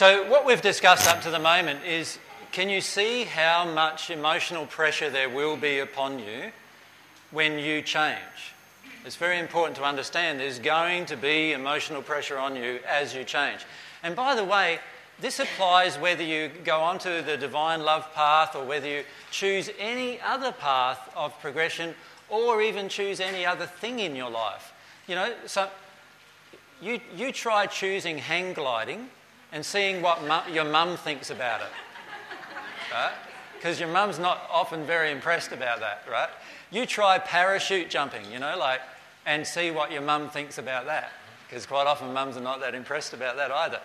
So, what we've discussed up to the moment is can you see how much emotional pressure there will be upon you when you change? It's very important to understand there's going to be emotional pressure on you as you change. And by the way, this applies whether you go onto the divine love path or whether you choose any other path of progression or even choose any other thing in your life. You know, so you, you try choosing hang gliding and seeing what mu- your mum thinks about it right? Because your mum's not often very impressed about that, right? You try parachute jumping, you know, like, and see what your mum thinks about that. Because quite often mums are not that impressed about that either.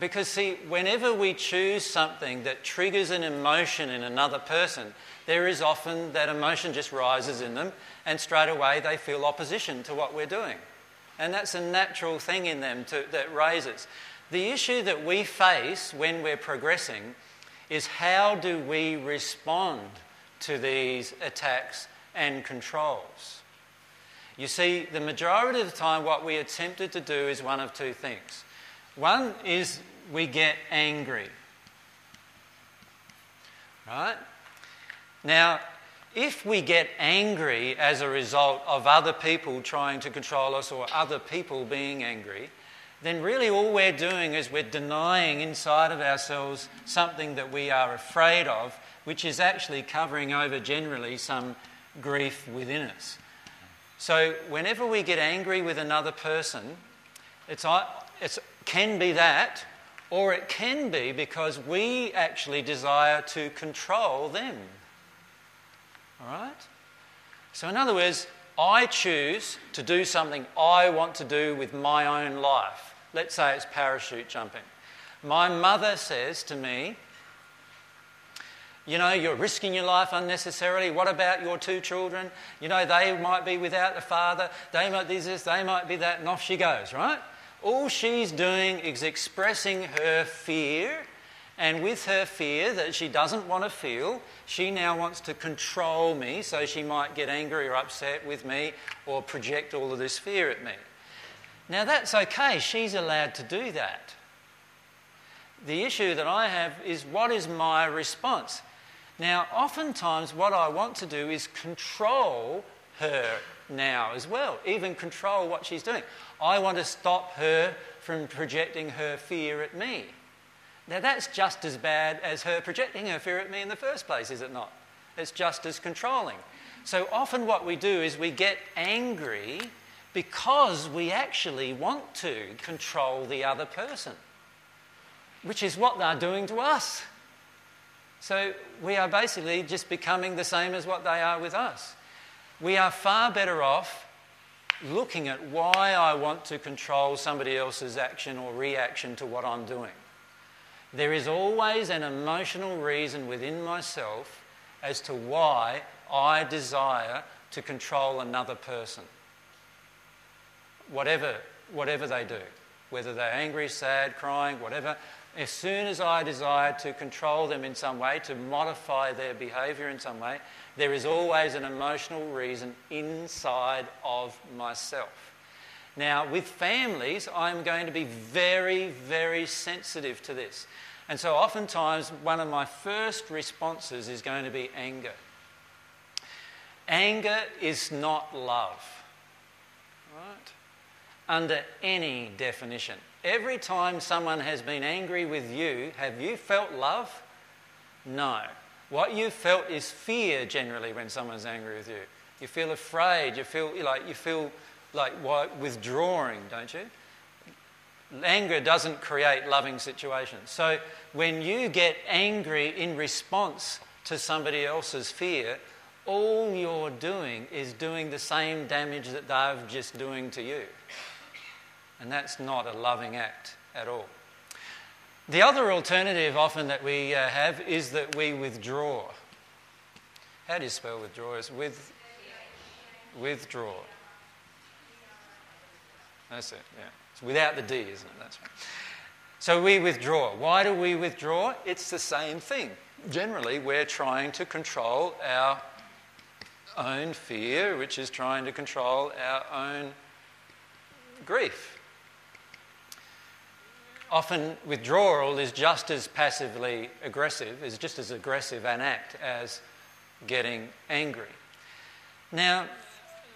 Because, see, whenever we choose something that triggers an emotion in another person, there is often that emotion just rises in them, and straight away they feel opposition to what we're doing. And that's a natural thing in them to, that raises. The issue that we face when we're progressing is how do we respond to these attacks and controls? You see, the majority of the time, what we are tempted to do is one of two things. One is we get angry. Right? Now, if we get angry as a result of other people trying to control us or other people being angry, then really all we're doing is we're denying inside of ourselves something that we are afraid of, which is actually covering over generally some grief within us. So whenever we get angry with another person, it's, it can be that, or it can be because we actually desire to control them. All right? So, in other words, I choose to do something I want to do with my own life. Let's say it's parachute jumping. My mother says to me, You know, you're risking your life unnecessarily. What about your two children? You know, they might be without a father. They might be this, they might be that, and off she goes, right? All she's doing is expressing her fear, and with her fear that she doesn't want to feel, she now wants to control me so she might get angry or upset with me or project all of this fear at me. Now, that's okay, she's allowed to do that. The issue that I have is what is my response? Now, oftentimes, what I want to do is control her now as well, even control what she's doing. I want to stop her from projecting her fear at me. Now, that's just as bad as her projecting her fear at me in the first place, is it not? It's just as controlling. So often, what we do is we get angry because we actually want to control the other person, which is what they're doing to us. So we are basically just becoming the same as what they are with us. We are far better off looking at why I want to control somebody else's action or reaction to what I'm doing. There is always an emotional reason within myself as to why I desire to control another person whatever, whatever they do, whether they're angry, sad, crying, whatever, as soon as I desire to control them in some way, to modify their behaviour in some way, there is always an emotional reason inside of myself. Now, with families, I'm going to be very, very sensitive to this. And so, oftentimes, one of my first responses is going to be anger. Anger is not love. Right? Under any definition. Every time someone has been angry with you, have you felt love? No. What you felt is fear generally when someone's angry with you. You feel afraid, you feel like you feel like withdrawing, don't you? Anger doesn't create loving situations. So when you get angry in response to somebody else's fear, all you're doing is doing the same damage that they're just doing to you. And that's not a loving act at all. The other alternative often that we uh, have is that we withdraw. How do you spell withdraw? Is with withdraw. That's it, yeah. It's without the D, isn't it? That's right. So we withdraw. Why do we withdraw? It's the same thing. Generally, we're trying to control our own fear, which is trying to control our own grief. Often withdrawal is just as passively aggressive, is just as aggressive an act as getting angry. Now,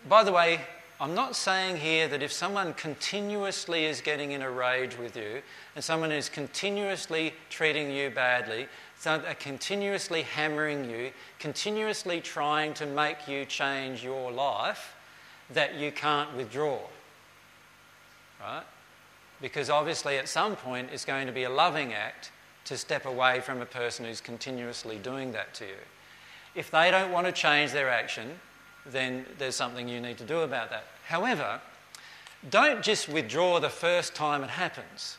by the way, I'm not saying here that if someone continuously is getting in a rage with you and someone is continuously treating you badly, so they're uh, continuously hammering you, continuously trying to make you change your life, that you can't withdraw. Right? Because obviously, at some point, it's going to be a loving act to step away from a person who's continuously doing that to you. If they don't want to change their action, then there's something you need to do about that. However, don't just withdraw the first time it happens,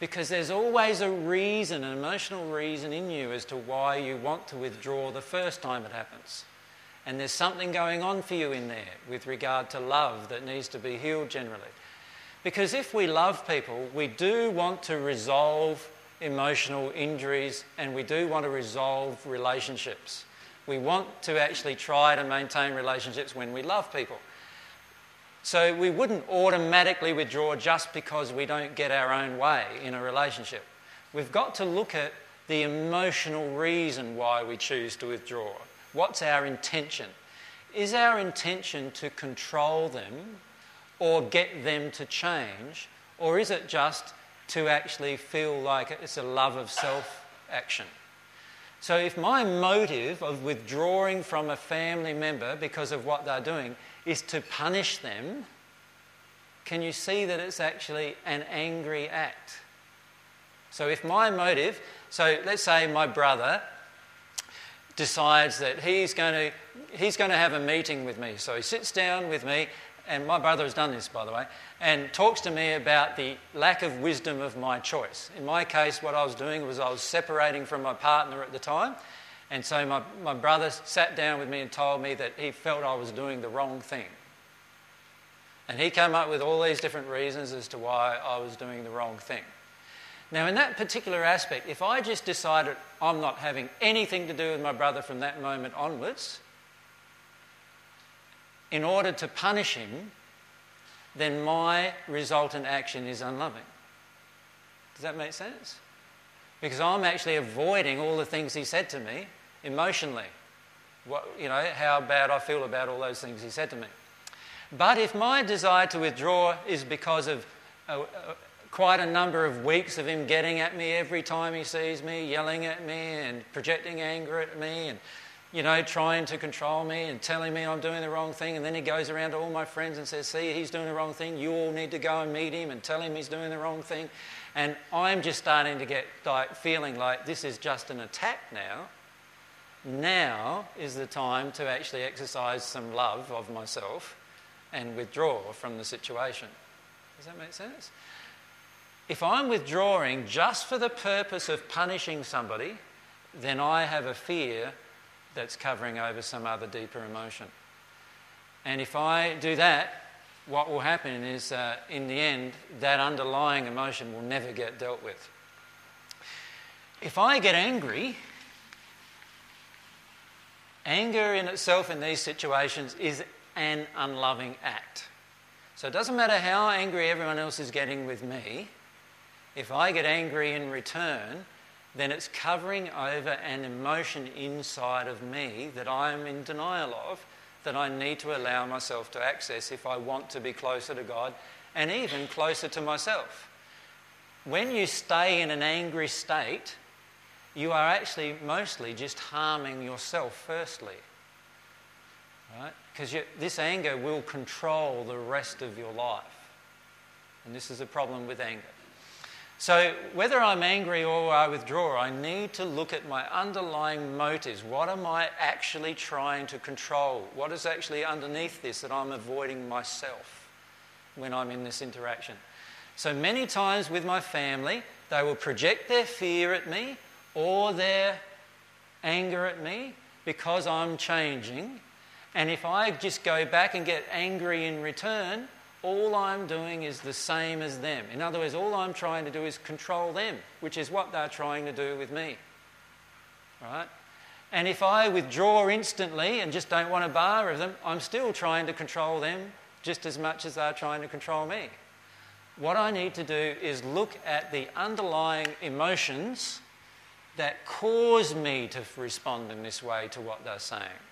because there's always a reason, an emotional reason in you as to why you want to withdraw the first time it happens. And there's something going on for you in there with regard to love that needs to be healed generally. Because if we love people, we do want to resolve emotional injuries and we do want to resolve relationships. We want to actually try to maintain relationships when we love people. So we wouldn't automatically withdraw just because we don't get our own way in a relationship. We've got to look at the emotional reason why we choose to withdraw. What's our intention? Is our intention to control them or get them to change? Or is it just to actually feel like it's a love of self action? So, if my motive of withdrawing from a family member because of what they're doing is to punish them, can you see that it's actually an angry act? So, if my motive, so let's say my brother decides that he's going to, he's going to have a meeting with me. So, he sits down with me and my brother has done this, by the way, and talks to me about the lack of wisdom of my choice. In my case, what I was doing was I was separating from my partner at the time, and so my, my brother sat down with me and told me that he felt I was doing the wrong thing. And he came up with all these different reasons as to why I was doing the wrong thing. Now, in that particular aspect, if I just decided I'm not having anything to do with my brother from that moment onwards, in order to punish him, then my resultant action is unloving. Does that make sense? Because I'm actually avoiding all the things he said to me emotionally. What, you know, how bad I feel about all those things he said to me. But if my desire to withdraw is because of uh, uh, quite a number of weeks of him getting at me every time he sees me, yelling at me and projecting anger at me and you know, trying to control me and telling me I'm doing the wrong thing. And then he goes around to all my friends and says, See, he's doing the wrong thing. You all need to go and meet him and tell him he's doing the wrong thing. And I'm just starting to get like, feeling like this is just an attack now. Now is the time to actually exercise some love of myself and withdraw from the situation. Does that make sense? If I'm withdrawing just for the purpose of punishing somebody, then I have a fear that's covering over some other deeper emotion. And if I do that, what will happen is, uh, in the end, that underlying emotion will never get dealt with. If I get angry, anger in itself in these situations is an unloving act. So it doesn't matter how angry everyone else is getting with me, if I get angry in return, then it's covering over an emotion inside of me that I am in denial of, that I need to allow myself to access if I want to be closer to God and even closer to myself. When you stay in an angry state, you are actually mostly just harming yourself, firstly. Right? Because this anger will control the rest of your life. And this is a problem with anger. So, whether I'm angry or I withdraw, I need to look at my underlying motives. What am I actually trying to control? What is actually underneath this that I'm avoiding myself when I'm in this interaction? So, many times with my family, they will project their fear at me or their anger at me because I'm changing. And if I just go back and get angry in return, all I'm doing is the same as them. In other words, all I'm trying to do is control them, which is what they're trying to do with me. Right? And if I withdraw instantly and just don't want a bar of them, I'm still trying to control them just as much as they're trying to control me. what I need to do is look at the underlying emotions that cause me to respond in this way to what they're saying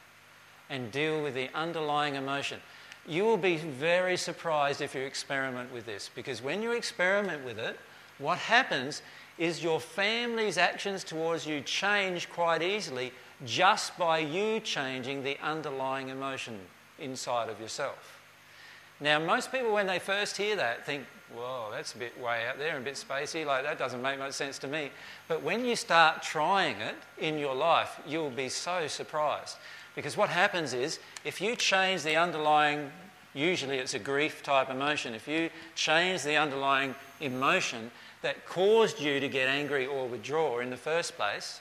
and deal with the underlying emotion. You will be very surprised if you experiment with this because when you experiment with it, what happens is your family's actions towards you change quite easily just by you changing the underlying emotion inside of yourself. Now, most people, when they first hear that, think, whoa, that's a bit way out there and a bit spacey, like that doesn't make much sense to me. But when you start trying it in your life, you'll be so surprised. Because what happens is, if you change the underlying, usually it's a grief type emotion, if you change the underlying emotion that caused you to get angry or withdraw in the first place,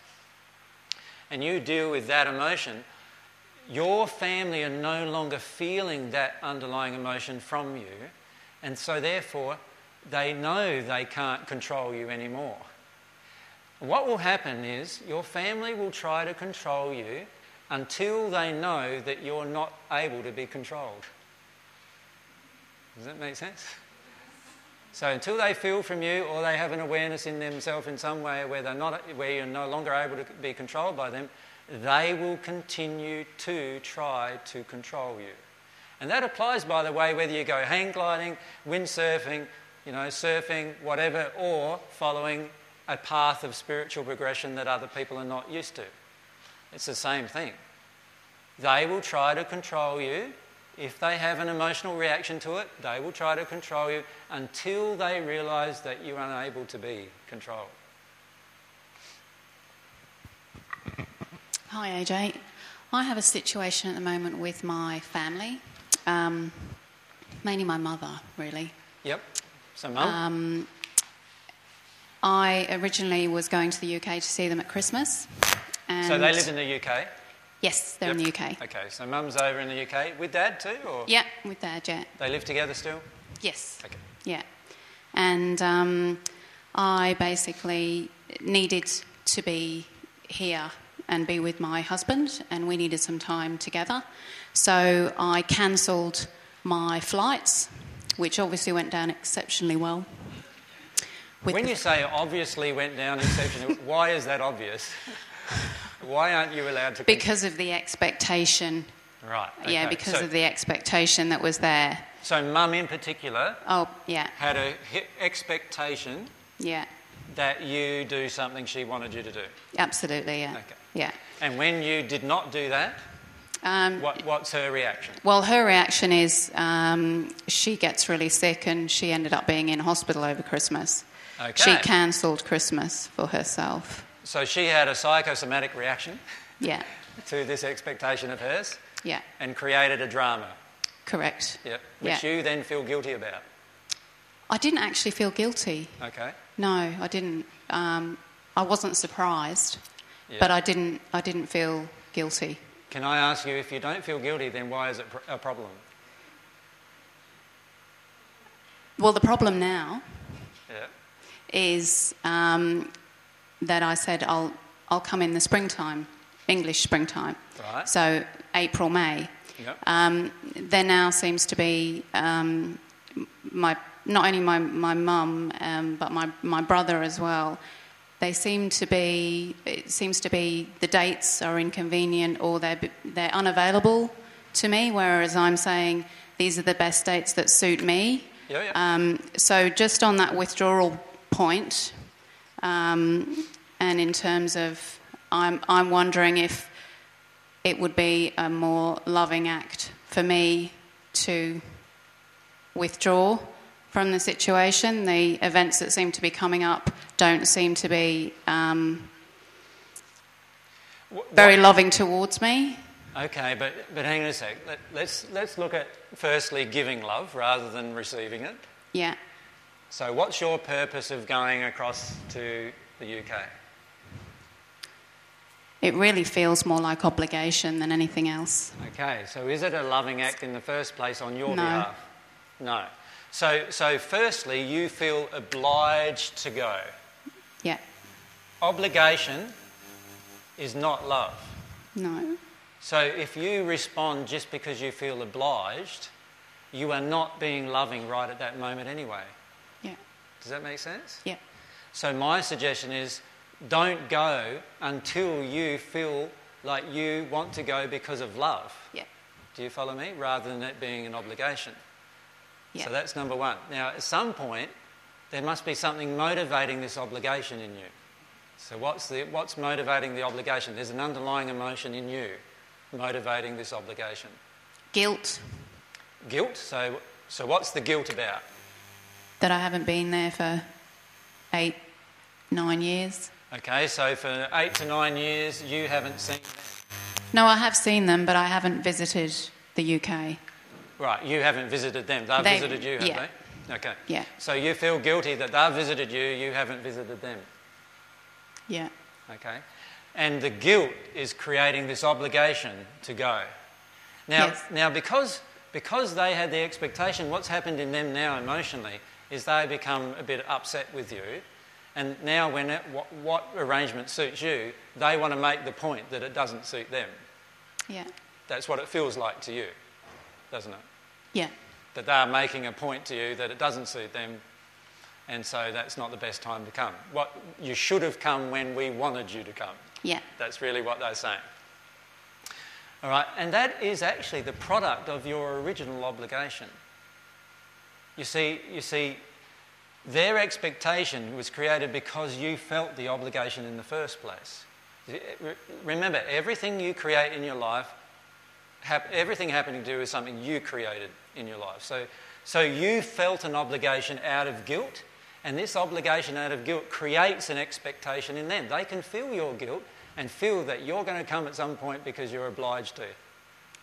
and you deal with that emotion, your family are no longer feeling that underlying emotion from you, and so therefore they know they can't control you anymore. What will happen is your family will try to control you until they know that you're not able to be controlled. Does that make sense? So until they feel from you or they have an awareness in themselves in some way where, they're not, where you're no longer able to be controlled by them, they will continue to try to control you. And that applies, by the way, whether you go hang gliding, windsurfing, you know, surfing, whatever, or following a path of spiritual progression that other people are not used to. It's the same thing. They will try to control you. If they have an emotional reaction to it, they will try to control you until they realize that you're unable to be controlled. Hi, AJ. I have a situation at the moment with my family, um, mainly my mother, really. Yep. So, Mum? Um, I originally was going to the UK to see them at Christmas. And so they live in the UK? Yes, they're in the UK. Okay, so Mum's over in the UK with Dad too, or Yeah, with Dad, yeah. they live together still? Yes. Okay. Yeah. And um, I basically needed to be here and be with my husband, and we needed some time together. So I cancelled my flights, which obviously went down exceptionally well. When you say obviously went down exceptionally, why is that obvious? Why aren't you allowed to? because of the expectation, right. yeah, because so, of the expectation that was there. So Mum in particular Oh, yeah, had a expectation yeah, that you do something she wanted you to do, absolutely, yeah, Okay. yeah. and when you did not do that, Um, what, what's her reaction? Well, her reaction is um, she gets really sick and she ended up being in hospital over Christmas. She cancelled Christmas for herself. So she had a psychosomatic reaction Yeah, to this expectation of hers yeah, and created a drama. correct. Yep. Which Yeah. you then feel guilty about. I didn't actually feel guilty. Okay. No, I didn't. Um, I wasn't surprised, Yeah. but I didn't. I didn't feel guilty. Can I ask you, if you don't feel guilty, then why is it pr- a problem? Well, the problem now Yeah. is um, that I said I'll I'll come in the springtime, English springtime. Right. So April, May. Yep. Um, there now seems to be um, my not only my my mum um, but my my brother as well. They seem to be it seems to be the dates are inconvenient or they're they're unavailable to me. Whereas I'm saying these are the best dates that suit me. Yeah, yeah. Um, so just on that withdrawal point, um, and in terms of, I'm, I'm wondering if it would be a more loving act for me to withdraw from the situation. The events that seem to be coming up don't seem to be um, very what- loving towards me. Okay, but, but hang on a sec. Let, let's, let's look at firstly giving love rather than receiving it. Yeah. So, what's your purpose of going across to the UK? It really feels more like obligation than anything else. Okay, so is it a loving act in the first place on your No. behalf? No. So, so, firstly, you feel obliged to go. Yeah. Obligation is not love. No. So if you respond just because you feel obliged, you are not being loving right at that moment anyway. Yeah. Does that make sense? Yeah. So, my suggestion is don't go until you feel like you want to go because of love. Yeah. Do you follow me? Rather than it being an obligation. Yeah. So, that's number one. Now, at some point, there must be something motivating this obligation in you. So, what's, the, what's motivating the obligation? There's an underlying emotion in you motivating this obligation. Guilt Guilt. So, so what's the guilt about? that I haven't been there for eight, nine years. Okay, so for eight to nine years, you haven't seen them. No, I have seen them, but I haven't visited the UK. Right, you haven't visited them. They've They- visited you, have yeah. they? Okay. Yeah. So you feel guilty that they've visited you, you haven't visited them. Yeah. Okay. And the guilt is creating this obligation to go. Now, Yes. now because, because they had the expectation, what's happened in them now emotionally is they become a bit upset with you. And now, when it, what, what arrangement suits you, they want to make the point that it doesn't suit them. Yeah. That's what it feels like to you, doesn't it? Yeah. That they're making a point to you that it doesn't suit them, and so that's not the best time to come. What you should have come when we wanted you to come. Yeah. That's really what they're saying. All right, and that is actually the product of your original obligation. You see, you see, their expectation was created because you felt the obligation in the first place. Remember, everything you create in your life, everything happening to you is something you created in your life. So, so you felt an obligation out of guilt, and this obligation out of guilt creates an expectation in them. They can feel your guilt and feel that you're going to come at some point because you're obliged to.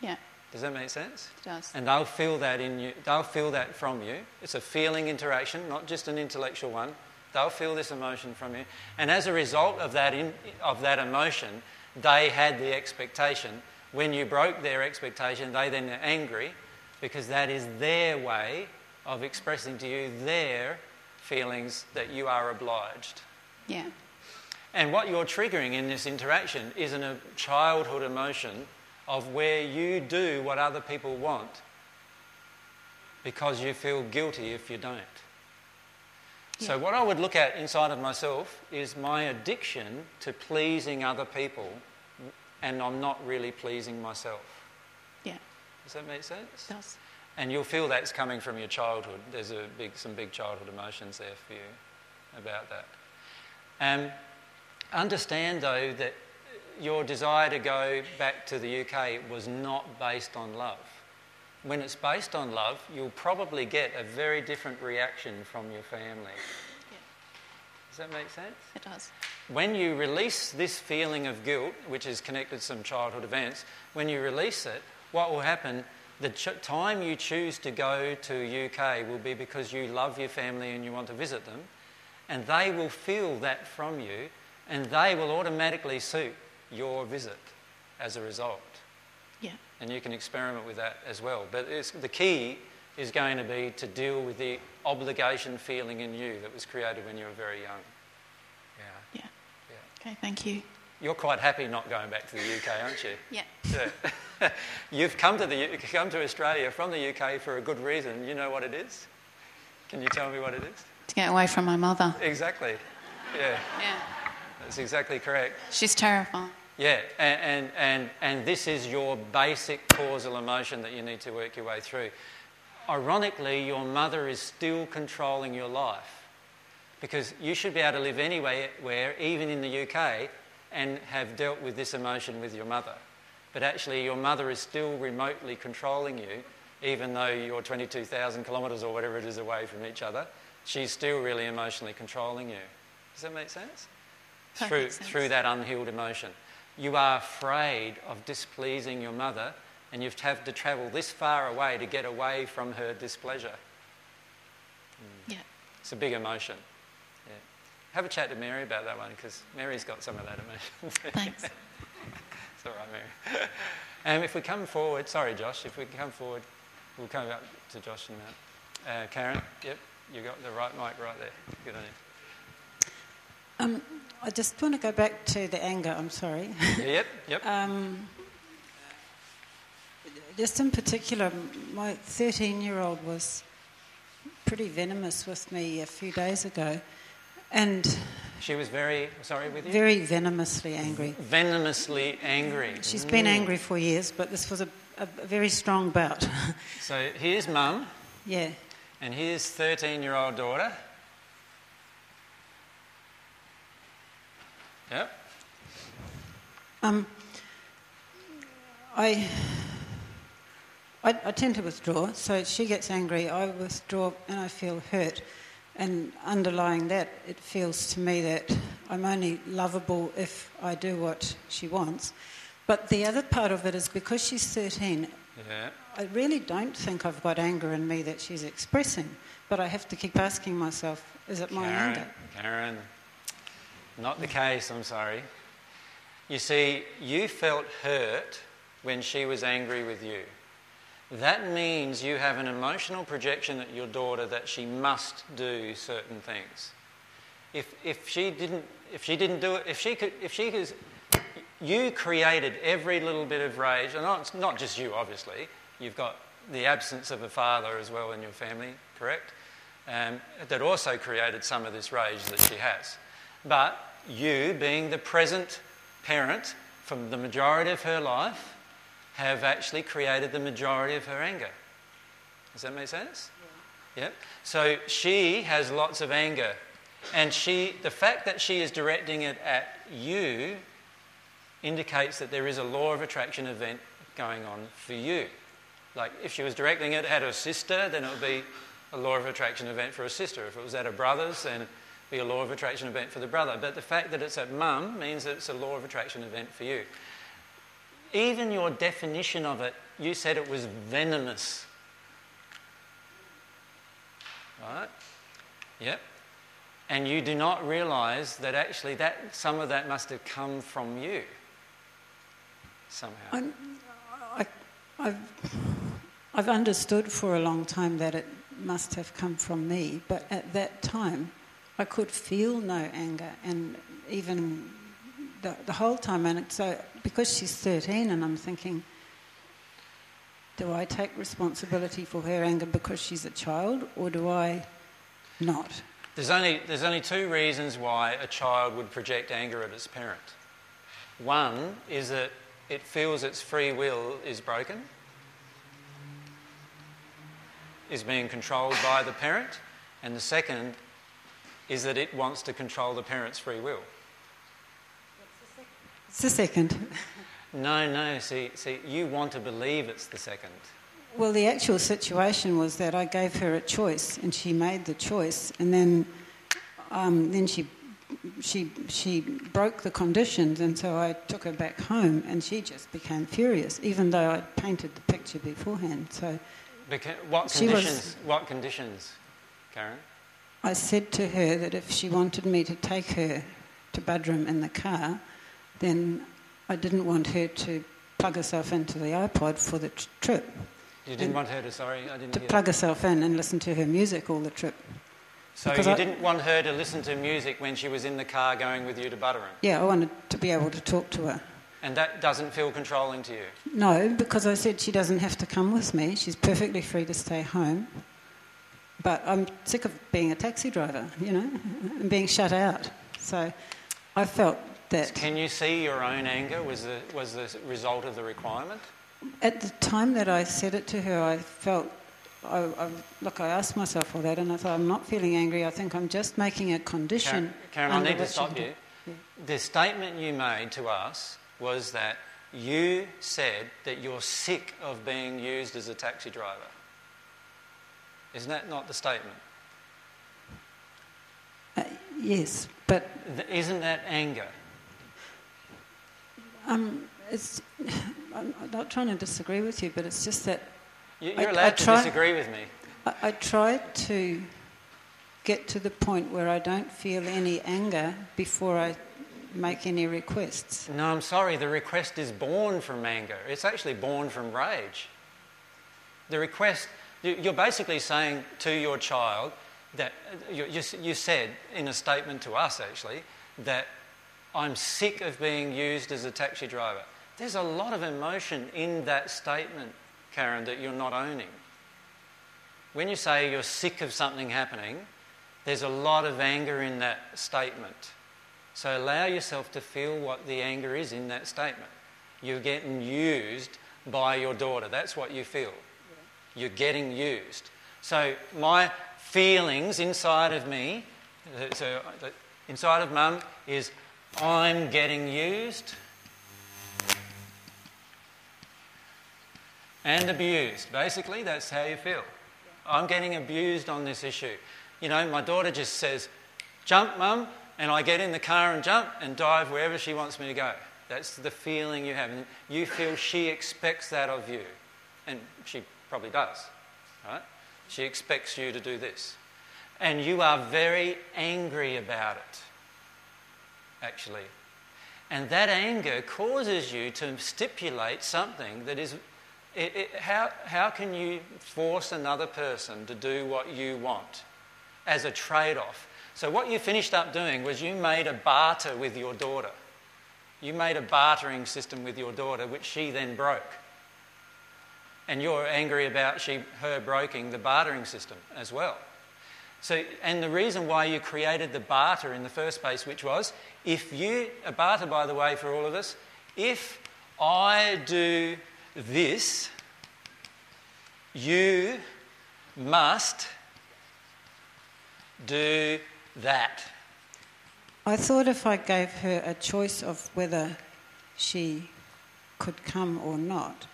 Yeah. Does that make sense? It does. And they'll feel that in you. They'll feel that from you. It's a feeling interaction, not just an intellectual one. They'll feel this emotion from you. And as a result of that, in, of that emotion, they had the expectation. When you broke their expectation, they then are angry because that is their way of expressing to you their feelings that you are obliged. Yeah. And what you're triggering in this interaction is an, a childhood emotion of where you do what other people want because you feel guilty if you don't. So, what I would look at inside of myself is my addiction to pleasing other people, and I'm not really pleasing myself. Yeah. Does that make sense? It does. And you'll feel that's coming from your childhood. There's a big, some big childhood emotions there for you about that. Um, understand, though, that your desire to go back to the UK was not based on love. When it's based on love, you'll probably get a very different reaction from your family. Does that make sense? It does. When you release this feeling of guilt, which is connected to some childhood events, when you release it, what will happen? The ch- time you choose to go to UK will be because you love your family and you want to visit them, and they will feel that from you, and they will automatically suit your visit as a result. Yeah. And you can experiment with that as well. But it's, the key is going to be to deal with the obligation feeling in you that was created when you were very young. Yeah. Yeah. yeah. Okay. Thank you. You're quite happy not going back to the UK, aren't you? Yeah. Yeah. You've come to, the, come to Australia from the UK for a good reason. You know what it is? Can you tell me what it is? To get away from my mother. Exactly. Yeah, Yeah. That's exactly correct. She's terrifying. Yeah, and, and, and, and this is your basic causal emotion that you need to work your way through. Ironically, your mother is still controlling your life because you should be able to live anywhere, even in the UK, and have dealt with this emotion with your mother. But actually, your mother is still remotely controlling you, even though you're 22,000 kilometres or whatever it is away from each other. She's still really emotionally controlling you. Does that make sense? Perfect through, through that unhealed emotion. You are afraid of displeasing your mother, and you've had to travel this far away to get away from her displeasure. Yeah. It's a big emotion. Yeah. Have a chat to Mary about that one because Mary's got some of that emotion. Thanks. it's all right, Mary. And if we come forward, sorry, Josh, if we come forward, we'll come up to Josh in a minute. Uh, Karen, yep, you got the right mic right there. Good on you. Um, I just want to go back to the anger. I'm sorry. Yeah, yep, yep. um, just in particular, my 13 year old was pretty venomous with me a few days ago, and She was very, sorry with you? very venomously angry. Venomously angry. She's been angry for years, but this was a, a, a very strong bout. So here's mum, yeah. and here's 13 year old daughter. Yep. Um, I, I, I tend to withdraw, so she gets angry, I withdraw, and I feel hurt. And underlying that, it feels to me that I'm only lovable if I do what she wants. But the other part of it is because she's 13, Yeah. I really don't think I've got anger in me that she's expressing. But I have to keep asking myself, is it my Karen, anger? Karen, not the case, I'm sorry. You see, you felt hurt when she was angry with you. That means you have an emotional projection at your daughter that she must do certain things. If, if, she, didn't, if she didn't do it, if she could, if she could, you created every little bit of rage, and not, not just you, obviously. You've got the absence of a father as well in your family, correct? Um, that also created some of this rage that she has. But you, being the present parent from the majority of her life, have actually created the majority of her anger. Does that make sense? Yeah. Yep. So she has lots of anger. And she, the fact that she is directing it at you indicates that there is a law of attraction event going on for you. Like if she was directing it at her sister, then it would be a law of attraction event for her sister. If it was at her brother's, then be a law of attraction event for the brother. But the fact that it's at mum means that it's a law of attraction event for you. Even your definition of it, you said it was venomous. Right? Yep. And you do not realize that actually that some of that must have come from you somehow. I'm, I, I've, I've understood for a long time that it must have come from me, but at that time I could feel no anger, and even the, the whole time. And so, because she's 13, and I'm thinking, do I take responsibility for her anger because she's a child, or do I not? There's only, there's only two reasons why a child would project anger at its parent. One is that it feels its free will is broken, is being controlled by the parent, and the second is that it wants to control the parent's free will. It's the second. No, no, see, see, you want to believe it's the second. Well, the actual situation was that I gave her a choice, and she made the choice, and then, um, then she, she, she broke the conditions, and so I took her back home, and she just became furious, even though I'd painted the picture beforehand. So Beca- what She was- conditions? What conditions, Karen? I said to her that if she wanted me to take her to Buderim in the car, then I didn't want her to plug herself into the iPod for the tr- trip. You didn't want her to, sorry, I didn't To plug herself in and listen to her music all the trip. So because you I- didn't want her to listen to music when she was in the car going with you to Buderim? Yeah, I wanted to be able to talk to her. And that doesn't feel controlling to you? No, because I said she doesn't have to come with me. She's perfectly free to stay home. But I'm sick of being a taxi driver, you know, and being shut out. So I felt that Can you see your own anger was the, was the result of the requirement? at the time that I said it to her, I felt, I, I, look, I asked myself all that and I thought, I'm not feeling angry. I think I'm just making a condition. Karen, Karen I need to stop you. do- The statement you made to us was that you said that you're sick of being used as a taxi driver. Isn't that not the statement? Uh, yes, but Isn't that anger? um, it's, I'm not trying to disagree with you, but it's just that You- I- You're I allowed to try- disagree with me. I, I try to get to the point where I don't feel any anger before I make any requests. No, I'm sorry, the request is born from anger. It's actually born from rage. The request, you're basically saying to your child that, uh, you, you, you said in a statement to us actually, that I'm sick of being used as a taxi driver. There's a lot of emotion in that statement, Karen, that you're not owning. when you say you're sick of something happening, there's a lot of anger in that statement. So allow yourself to feel what the anger is in that statement. You're getting used by your daughter. That's what you feel. You're getting used. So my feelings inside of me, so inside of mum, is I'm getting used and abused. Basically, that's how you feel. I'm getting abused on this issue. You know, my daughter just says, Jump, mum, and I get in the car and jump and dive wherever she wants me to go. That's the feeling you have. And you feel she expects that of you. And she probably does, right? She expects you to do this. And you are very angry about it, actually. And that anger causes you to stipulate something that is it, it, how, how can you force another person to do what you want as a trade off? So, what you finished up doing was you made a barter with your daughter. You made a bartering system with your daughter, which she then broke. And you're angry about she, her breaking the bartering system as well. So, and the reason why you created the barter in the first place, which was if you, a barter by the way for all of us, if I do this, you must do that. I thought if I gave her a choice of whether she could come or not,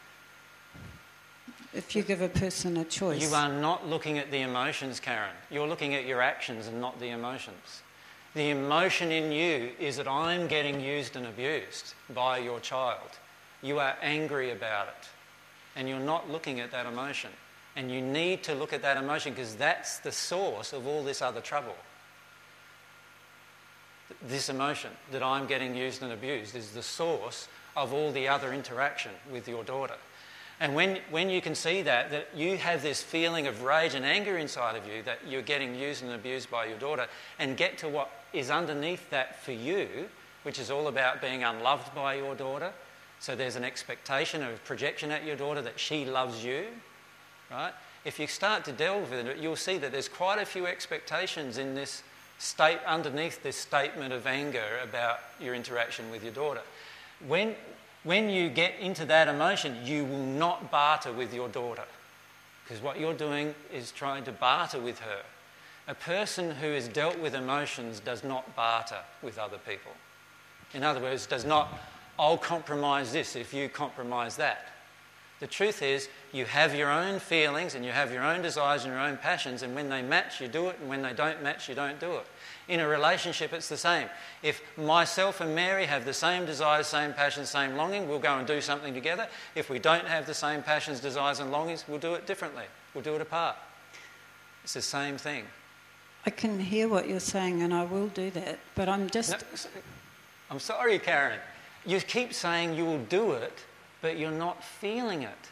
if you give a person a choice. You are not looking at the emotions, Karen. You're looking at your actions and not the emotions. The emotion in you is that I'm getting used and abused by your child. You are angry about it. And you're not looking at that emotion. And you need to look at that emotion because that's the source of all this other trouble. This emotion that I'm getting used and abused is the source of all the other interaction with your daughter. And when, when you can see that, that you have this feeling of rage and anger inside of you that you're getting used and abused by your daughter, and get to what is underneath that for you, which is all about being unloved by your daughter, so there's an expectation of projection at your daughter that she loves you, right? If you start to delve with it, you'll see that there's quite a few expectations in this state underneath this statement of anger about your interaction with your daughter. When, when you get into that emotion, you will not barter with your daughter because what you're doing is trying to barter with her. A person who has dealt with emotions does not barter with other people. In other words, does not I'll compromise this if you compromise that. The truth is, you have your own feelings and you have your own desires and your own passions, and when they match, you do it, and when they don't match, you don't do it. In a relationship, it's the same. If myself and Mary have the same desires, same passions, same longing, we'll go and do something together. If we don't have the same passions, desires, and longings, we'll do it differently. We'll do it apart. It's the same thing. I can hear what you're saying, and I will do that, but I'm just. No, I'm sorry, Karen. You keep saying you will do it, but you're not feeling it.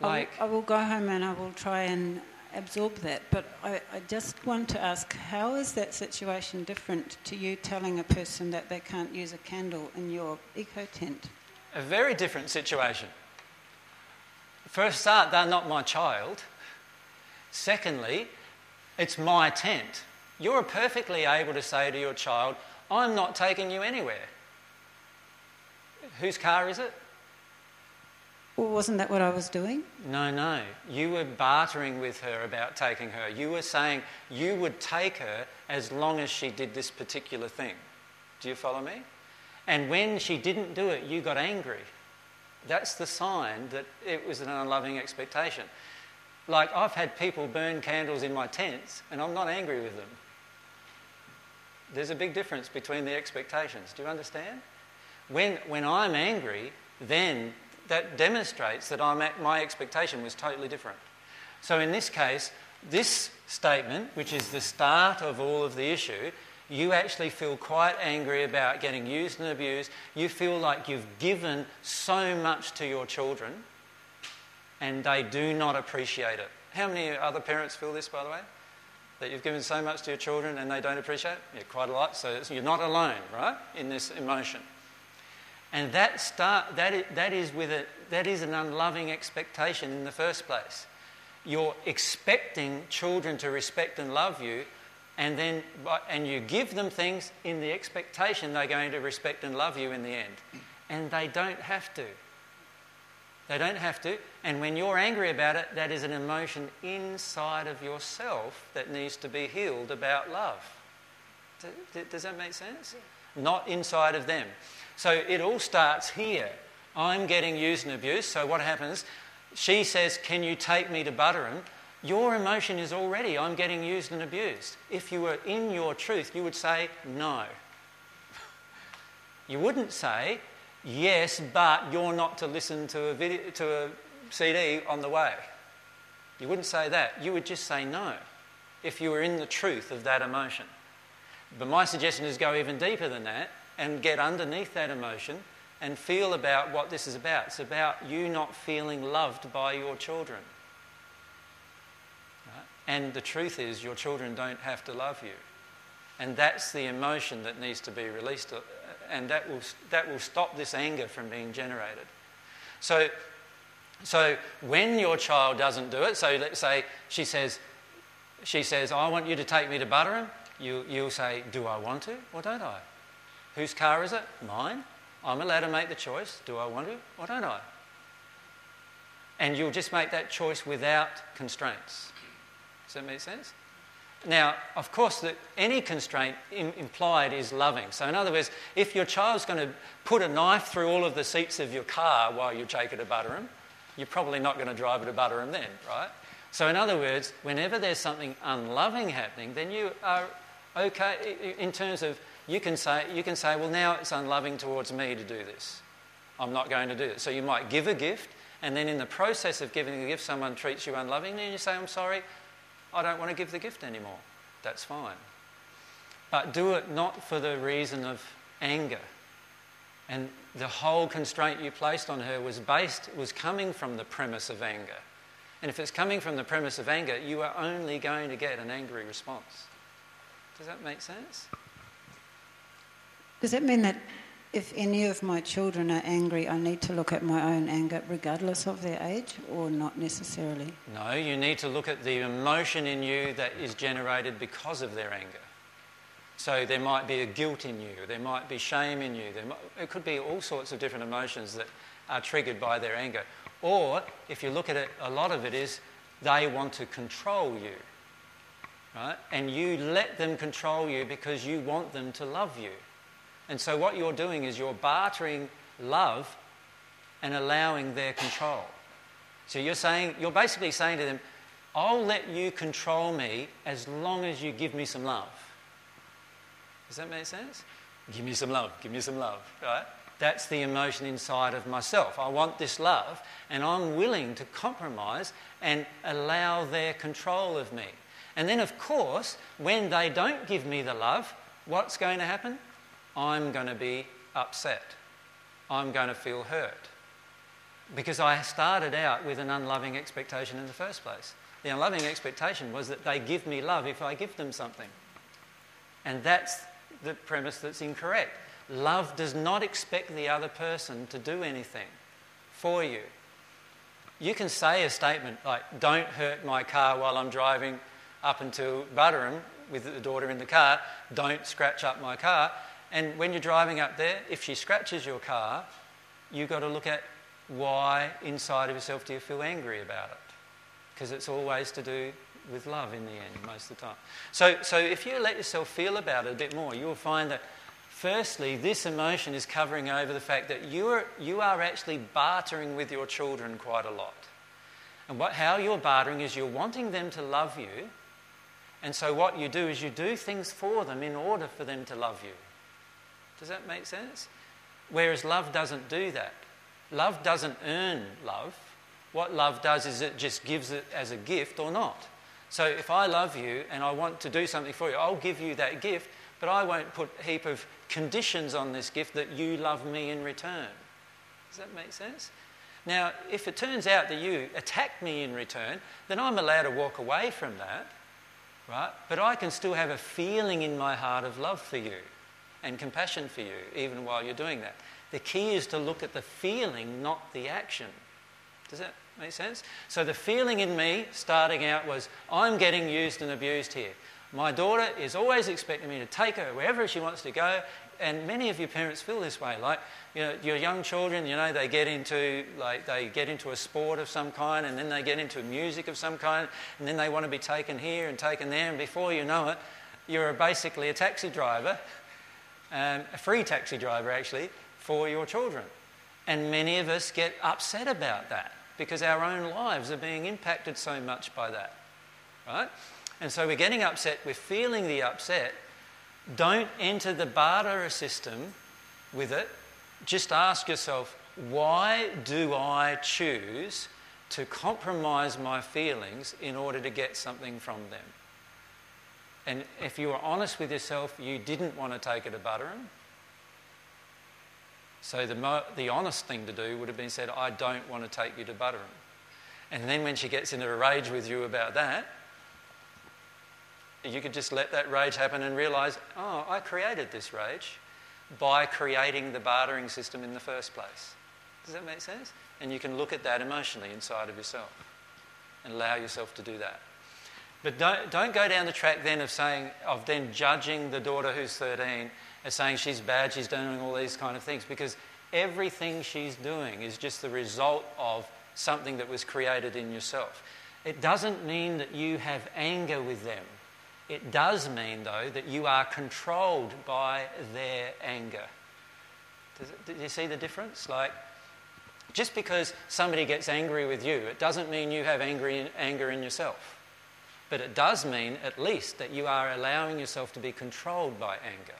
Like I will, I will go home and I will try and absorb that. But I, I, just want to ask, how is that situation different to you telling a person that they can't use a candle in your eco tent? A very different situation. First start, they're not my child. Secondly, it's my tent. You're perfectly able to say to your child, I'm not taking you anywhere. Whose car is it? Well, wasn't that what I was doing? No, no. You were bartering with her about taking her. You were saying you would take her as long as she did this particular thing. Do you follow me? And when she didn't do it, you got angry. That's the sign that it was an unloving expectation. Like, I've had people burn candles in my tents, and I'm not angry with them. There's a big difference between the expectations. Do you understand? When, when I'm angry, then that demonstrates that I'm at, my expectation was totally different. So in this case, this statement, which is the start of all of the issue, you actually feel quite angry about getting used and abused. You feel like you've given so much to your children and they do not appreciate it. How many other parents feel this, by the way? That you've given so much to your children and they don't appreciate it? Yeah, quite a lot. So you're not alone, right, in this emotion. And that, start, that, is, that, is with a, that is an unloving expectation in the first place. you're expecting children to respect and love you, and then and you give them things in the expectation they're going to respect and love you in the end. And they don't have to. They don't have to. And when you're angry about it, that is an emotion inside of yourself that needs to be healed about love. Does that make sense? Not inside of them. So it all starts here. I'm getting used and abused. So what happens? She says, Can you take me to Buderim? Your emotion is already, I'm getting used and abused. If you were in your truth, you would say, No. You wouldn't say, Yes, but you're not to listen to a, video, to a CD on the way. You wouldn't say that. You would just say no if you were in the truth of that emotion. But my suggestion is go even deeper than that and get underneath that emotion and feel about what this is about. It's about you not feeling loved by your children. Right? And the truth is, your children don't have to love you. And that's the emotion that needs to be released, uh, and that will, that will stop this anger from being generated. So, so when your child doesn't do it, so let's say she says, she says, I want you to take me to Buderim, you, you'll say, Do I want to or don't I? Whose car is it? Mine. I'm allowed to make the choice. Do I want to or don't I? And you'll just make that choice without constraints. Does that make sense? Now, of course, the, any constraint Im- implied is loving. So, in other words, if your child's going to put a knife through all of the seats of your car while you take it to Buderim, you're probably not going to drive it to Buderim then, right? So, in other words, whenever there's something unloving happening, then you are okay in terms of you can say, you can say, well, now it's unloving towards me to do this. I'm not going to do it. So you might give a gift, and then in the process of giving the gift, someone treats you unlovingly, and you say, I'm sorry, I don't want to give the gift anymore. That's fine. But do it not for the reason of anger. And the whole constraint you placed on her was based, was coming from the premise of anger. And if it's coming from the premise of anger, you are only going to get an angry response. Does that make sense? Does that mean that if any of my children are angry, I need to look at my own anger regardless of their age or not necessarily? No, you need to look at the emotion in you that is generated because of their anger. So there might be a guilt in you, there might be shame in you, there might, it could be all sorts of different emotions that are triggered by their anger. Or if you look at it, a lot of it is they want to control you. Right? And you let them control you because you want them to love you. And so, what you're doing is you're bartering love and allowing their control. So, you're saying, you're basically saying to them, I'll let you control me as long as you give me some love. Does that make sense? Give me some love, give me some love, right? That's the emotion inside of myself. I want this love, and I'm willing to compromise and allow their control of me. And then, of course, when they don't give me the love, what's going to happen? I'm going to be upset. I'm going to feel hurt. Because I started out with an unloving expectation in the first place. The unloving expectation was that they give me love if I give them something. And that's the premise that's incorrect. Love does not expect the other person to do anything for you. You can say a statement like, Don't hurt my car while I'm driving up until Buderim with the daughter in the car, don't scratch up my car. And when you're driving up there, if she scratches your car, you've got to look at why inside of yourself do you feel angry about it? Because it's always to do with love in the end, most of the time. So, so if you let yourself feel about it a bit more, you'll find that firstly, this emotion is covering over the fact that you are, you are actually bartering with your children quite a lot. And what, how you're bartering is you're wanting them to love you. And so what you do is you do things for them in order for them to love you. Does that make sense? Whereas love doesn't do that. Love doesn't earn love. What love does is it just gives it as a gift or not. So if I love you and I want to do something for you, I'll give you that gift, but I won't put a heap of conditions on this gift that you love me in return. Does that make sense? Now, if it turns out that you attack me in return, then I'm allowed to walk away from that, right? But I can still have a feeling in my heart of love for you and compassion for you, even while you're doing that. The key is to look at the feeling, not the action. Does that make sense? So the feeling in me starting out was, I'm getting used and abused here. My daughter is always expecting me to take her wherever she wants to go, and many of your parents feel this way. Like, you know, your young children, you know, they get into like they get into a sport of some kind, and then they get into music of some kind, and then they want to be taken here and taken there, and before you know it, you're basically a taxi driver, um, a free taxi driver actually, for your children. And many of us get upset about that because our own lives are being impacted so much by that, right? And so we're getting upset, we're feeling the upset. Don't enter the barter system with it. Just ask yourself, why do I choose to compromise my feelings in order to get something from them? And if you were honest with yourself, you didn't want to take her to Buderim. So the, mo- the honest thing to do would have been said, I don't want to take you to Buderim. And then when she gets into a rage with you about that, you could just let that rage happen and realize, oh, I created this rage by creating the bartering system in the first place. Does that make sense? And you can look at that emotionally inside of yourself and allow yourself to do that. But don't, don't go down the track then of saying, of then judging the daughter who's 13 as saying she's bad, she's doing all these kind of things, because everything she's doing is just the result of something that was created in yourself. It doesn't mean that you have anger with them. It does mean, though, that you are controlled by their anger. Do you see the difference? Like, just because somebody gets angry with you, it doesn't mean you have angry, anger in yourself. But it does mean, at least, that you are allowing yourself to be controlled by anger.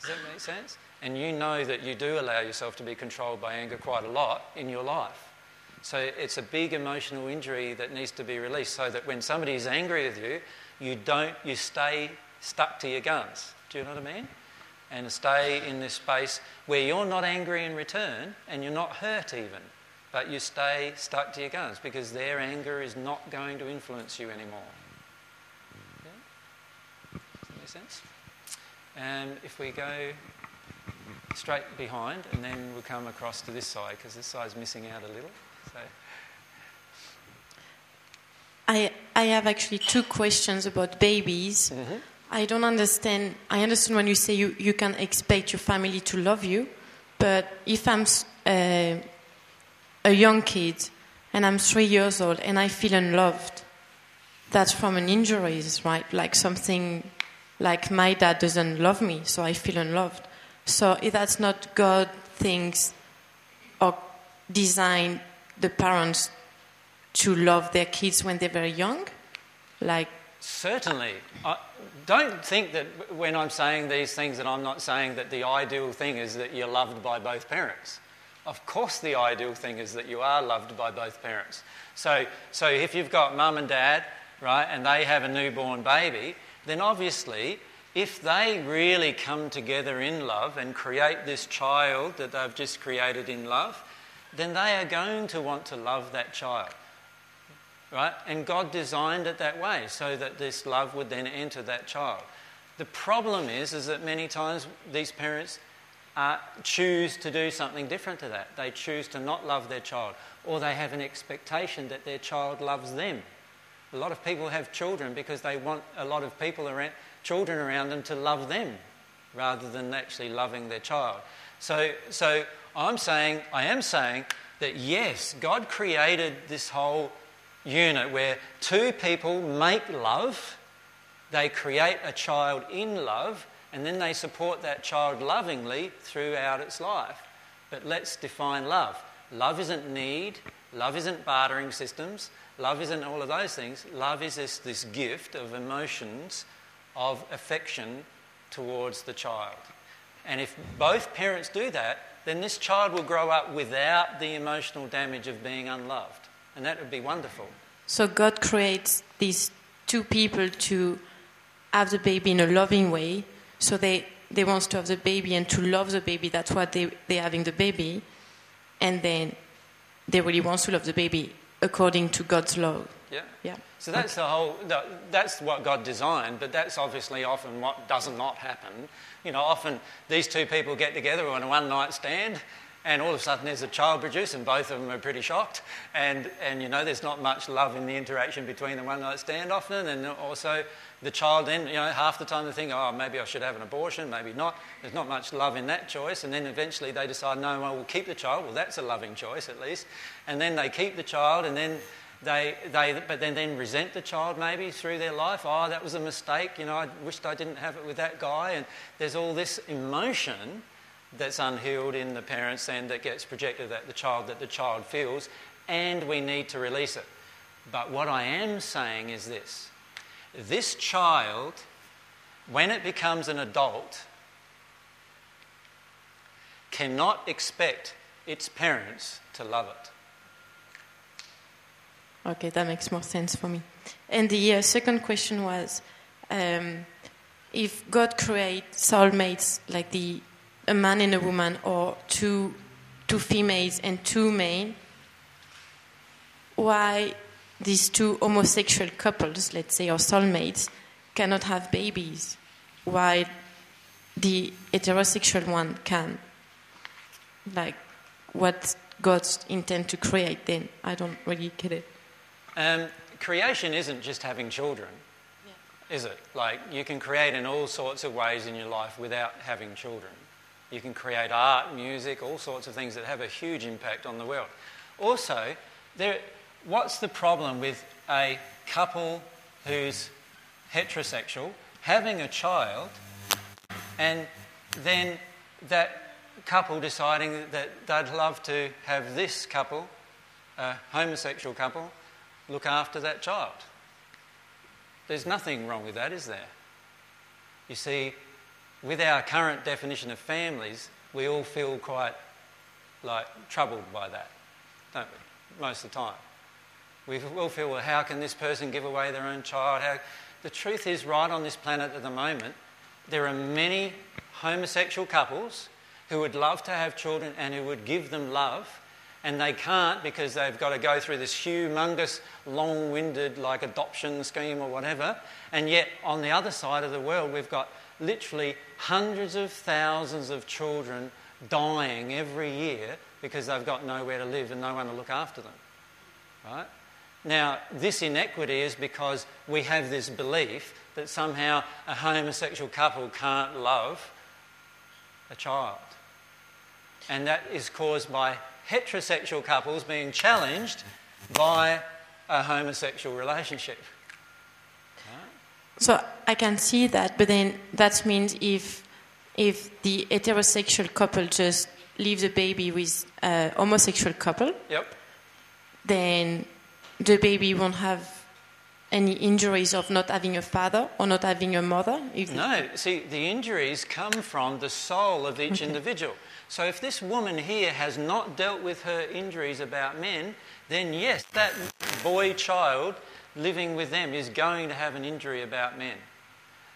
Does that make sense? And you know that you do allow yourself to be controlled by anger quite a lot in your life. So it's a big emotional injury that needs to be released so that when somebody is angry with you, you don't, you stay stuck to your guns. Do you know what I mean? And stay in this space where you're not angry in return and you're not hurt even, but you stay stuck to your guns because their anger is not going to influence you anymore. Yeah? Does that make sense? And if we go straight behind and then we'll come across to this side because this side's missing out a little. So. I, I have actually two questions about babies. Mm-hmm. I don't understand. I understand when you say you, you can expect your family to love you, but if I'm uh, a young kid and I'm three years old and I feel unloved, that's from an injury, right? Like something like my dad doesn't love me, so I feel unloved. So that's not God thinks or design the parents to love their kids when they're very young? Like certainly. I don't think that when I'm saying these things that I'm not saying that the ideal thing is that you're loved by both parents. Of course, the ideal thing is that you are loved by both parents. So, so if you've got mum and dad, right, and they have a newborn baby, then obviously, if they really come together in love and create this child that they've just created in love, then they are going to want to love that child. Right? And God designed it that way so that this love would then enter that child. The problem is, is that many times these parents uh, choose to do something different to that. They choose to not love their child, or they have an expectation that their child loves them. A lot of people have children because they want a lot of people around, children around them to love them rather than actually loving their child. So, so I'm saying, I am saying that yes, God created this whole unit where two people make love, they create a child in love, and then they support that child lovingly throughout its life. But let's define love. Love isn't need, love isn't bartering systems, love isn't all of those things. Love is this, this gift of emotions, of affection towards the child. And if both parents do that, then this child will grow up without the emotional damage of being unloved. And that would be wonderful. So God creates these two people to have the baby in a loving way. So they, they want to have the baby and to love the baby. That's why they, they're having the baby. And then they really want to love the baby according to God's law. Yeah. Yeah. So that's okay. the whole. That's what God designed, but that's obviously often what does not happen. You know, often these two people get together on a one-night stand, and all of a sudden there's a child produced, and both of them are pretty shocked. And, and you know, there's not much love in the interaction between the one night stand often, and also the child then, you know, half the time they think, oh, maybe I should have an abortion, maybe not. There's not much love in that choice, and then eventually they decide, no, well, we'll keep the child. Well, that's a loving choice at least. And then they keep the child, and then they, they, but then, then resent the child maybe through their life. Oh, that was a mistake. You know, I wished I didn't have it with that guy. And there's all this emotion that's unhealed in the parents and that gets projected at the child that the child feels, and we need to release it. But what I am saying is this this child, when it becomes an adult, cannot expect its parents to love it. Okay, that makes more sense for me. And the uh, second question was um, if God creates soulmates like the a man and a woman, or two, two females and two men, why these two homosexual couples, let's say, or soulmates, cannot have babies, while the heterosexual one can? Like, what God's intend to create then? I don't really get it. Um, creation isn't just having children, Yeah. is it? Like, you can create in all sorts of ways in your life without having children. You can create art, music, all sorts of things that have a huge impact on the world. Also, there, what's the problem with a couple who's heterosexual having a child and then that couple deciding that they'd love to have this couple, a homosexual couple, look after that child? There's nothing wrong with that, is there? You see, with our current definition of families, we all feel quite like troubled by that, don't we? Most of the time. We all feel, well, how can this person give away their own child? How... The truth is, right on this planet at the moment, there are many homosexual couples who would love to have children and who would give them love, and they can't because they've got to go through this humongous, long winded, like adoption scheme or whatever. And yet, on the other side of the world, we've got literally hundreds of thousands of children dying every year because they've got nowhere to live and no one to look after them. Right? Now, this inequity is because we have this belief that somehow a homosexual couple can't love a child. And that is caused by heterosexual couples being challenged by a homosexual relationship. So I can see that, but then that means if if the heterosexual couple just leaves a baby with a homosexual couple, Yep. then the baby won't have any injuries of not having a father or not having a mother. If No, see, the injuries come from the soul of each individual. So if this woman here has not dealt with her injuries about men, then yes, that boy child living with them is going to have an injury about men.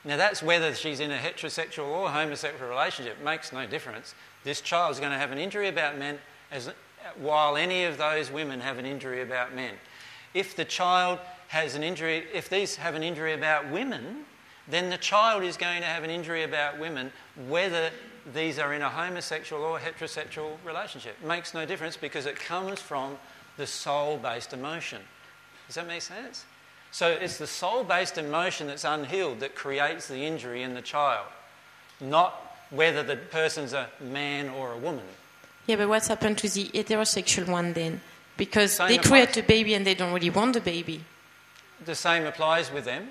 Now, that's whether she's in a heterosexual or homosexual relationship, it makes no difference. This child's going to have an injury about men as, while any of those women have an injury about men. If the child has an injury, if these have an injury about women, then the child is going to have an injury about women whether these are in a homosexual or heterosexual relationship. It makes no difference because it comes from the soul based emotion. Does that make sense? So it's the soul based emotion that's unhealed that creates the injury in the child, not whether the person's a man or a woman. yeah, but what's happened to the heterosexual one then? Because Same they applies. create a baby and they don't really want the baby. The same applies with them.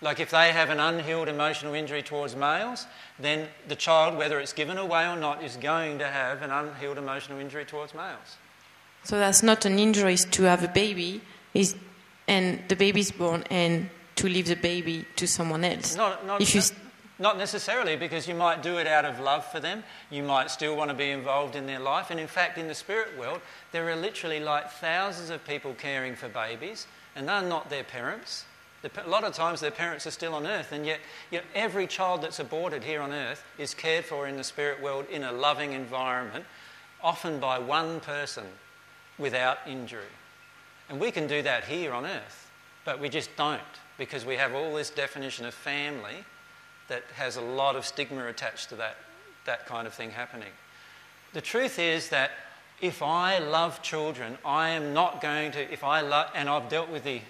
Like if they have an unhealed emotional injury towards males, then the child, whether it's given away or not, is going to have an unhealed emotional injury towards males. So that's not an injury to have a baby, is and the baby's born and to leave the baby to someone else. Not, not, if you not necessarily, because you might do it out of love for them. You might still want to be involved in their life. And in fact, in the spirit world, there are literally like thousands of people caring for babies, and they're not their parents. A lot of times, their parents are still on earth, and yet you know, every child that's aborted here on earth is cared for in the spirit world in a loving environment, often by one person without injury. And we can do that here on earth, but we just don't because we have all this definition of family that has a lot of stigma attached to that that kind of thing happening. The truth is that if I love children, I am not going to, if I love, and I've dealt with the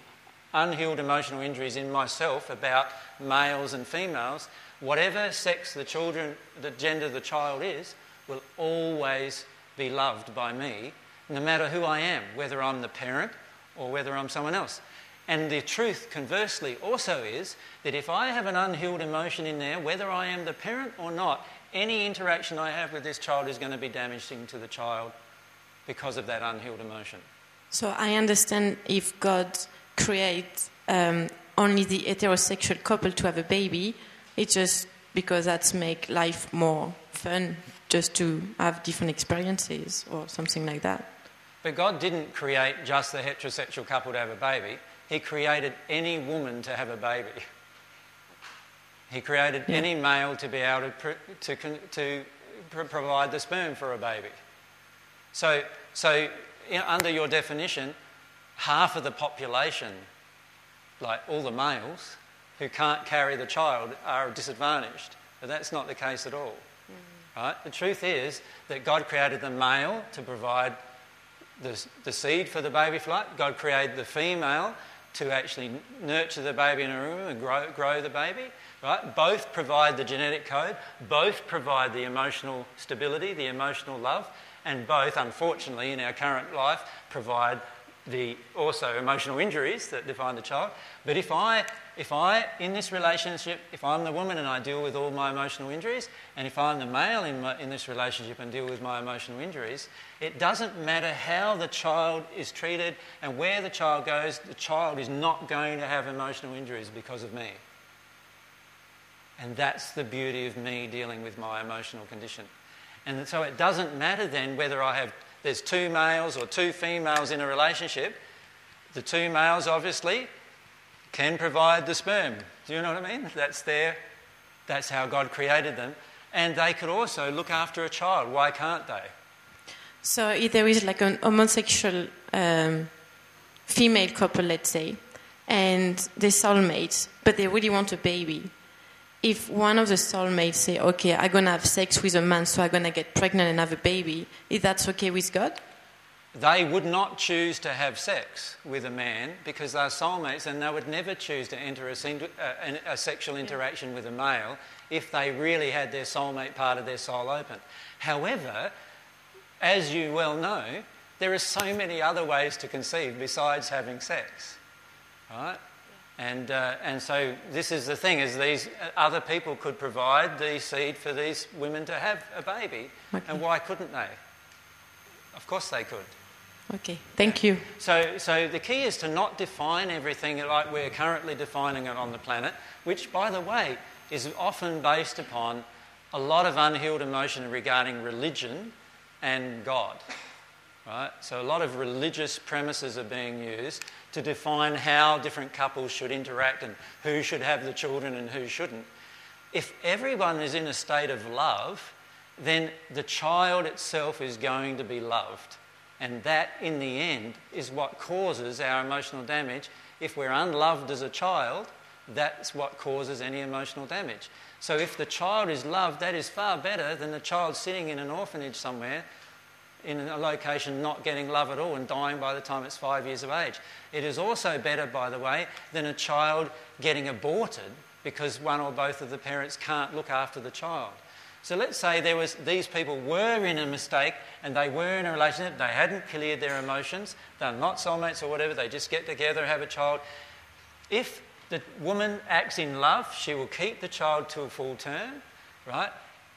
unhealed emotional injuries in myself about males and females, whatever sex the children, the gender the child is, will always be loved by me, no matter who I am, whether I'm the parent or whether I'm someone else. And the truth, conversely, also is that if I have an unhealed emotion in there, whether I am the parent or not, any interaction I have with this child is going to be damaging to the child because of that unhealed emotion. So I understand if God creates um, only the heterosexual couple to have a baby, it's just because that's make life more fun, just to have different experiences or something like that. But God didn't create just the heterosexual couple to have a baby. He created any woman to have a baby. He created yeah. any male to be able to, to, to provide the sperm for a baby. So, so under your definition, half of the population, like all the males, who can't carry the child are disadvantaged. But that's not the case at all. Mm. Right? The truth is that God created the male to provide the, the seed for the baby flight. God created the female to actually nurture the baby in a room and grow, grow the baby. Right? Both provide the genetic code, both provide the emotional stability, the emotional love, and both, unfortunately, in our current life, provide the also emotional injuries that define the child. But if I, if I, in this relationship, if I'm the woman and I deal with all my emotional injuries, and if I'm the male in, my, in this relationship and deal with my emotional injuries, it doesn't matter how the child is treated and where the child goes, the child is not going to have emotional injuries because of me. And that's the beauty of me dealing with my emotional condition. And so it doesn't matter then whether I have there's two males or two females in a relationship. The two males obviously can provide the sperm. Do you know what I mean? That's their that's how God created them. And they could also look after a child. Why can't they? So if there is like an homosexual um, female couple, let's say, and they're soulmates, but they really want a baby, if one of the soulmates say, okay, I'm going to have sex with a man, so I'm going to get pregnant and have a baby, is that okay with God? They would not choose to have sex with a man because they're soulmates and they would never choose to enter a, uh, a sexual interaction with a male if they really had their soulmate part of their soul open. However, as you well know, there are so many other ways to conceive besides having sex. Right? And, uh, and so this is the thing, is these other people could provide the seed for these women to have a baby. Okay. And why couldn't they? Of course they could. Okay, thank you. So, so the key is to not define everything like we're currently defining it on the planet, which, by the way, is often based upon a lot of unhealed emotion regarding religion and God. Right? So a lot of religious premises are being used to define how different couples should interact and who should have the children and who shouldn't. If everyone is in a state of love, then the child itself is going to be loved. And that, in the end, is what causes our emotional damage. If we're unloved as a child, that's what causes any emotional damage. So, if the child is loved, that is far better than the child sitting in an orphanage somewhere in a location not getting love at all and dying by the time it's five years of age. It is also better, by the way, than a child getting aborted because one or both of the parents can't look after the child. So let's say there was, these people were in a mistake and they were in a relationship, they hadn't cleared their emotions, they're not soulmates or whatever, they just get together and have a child. If the woman acts in love, she will keep the child to a full term, right?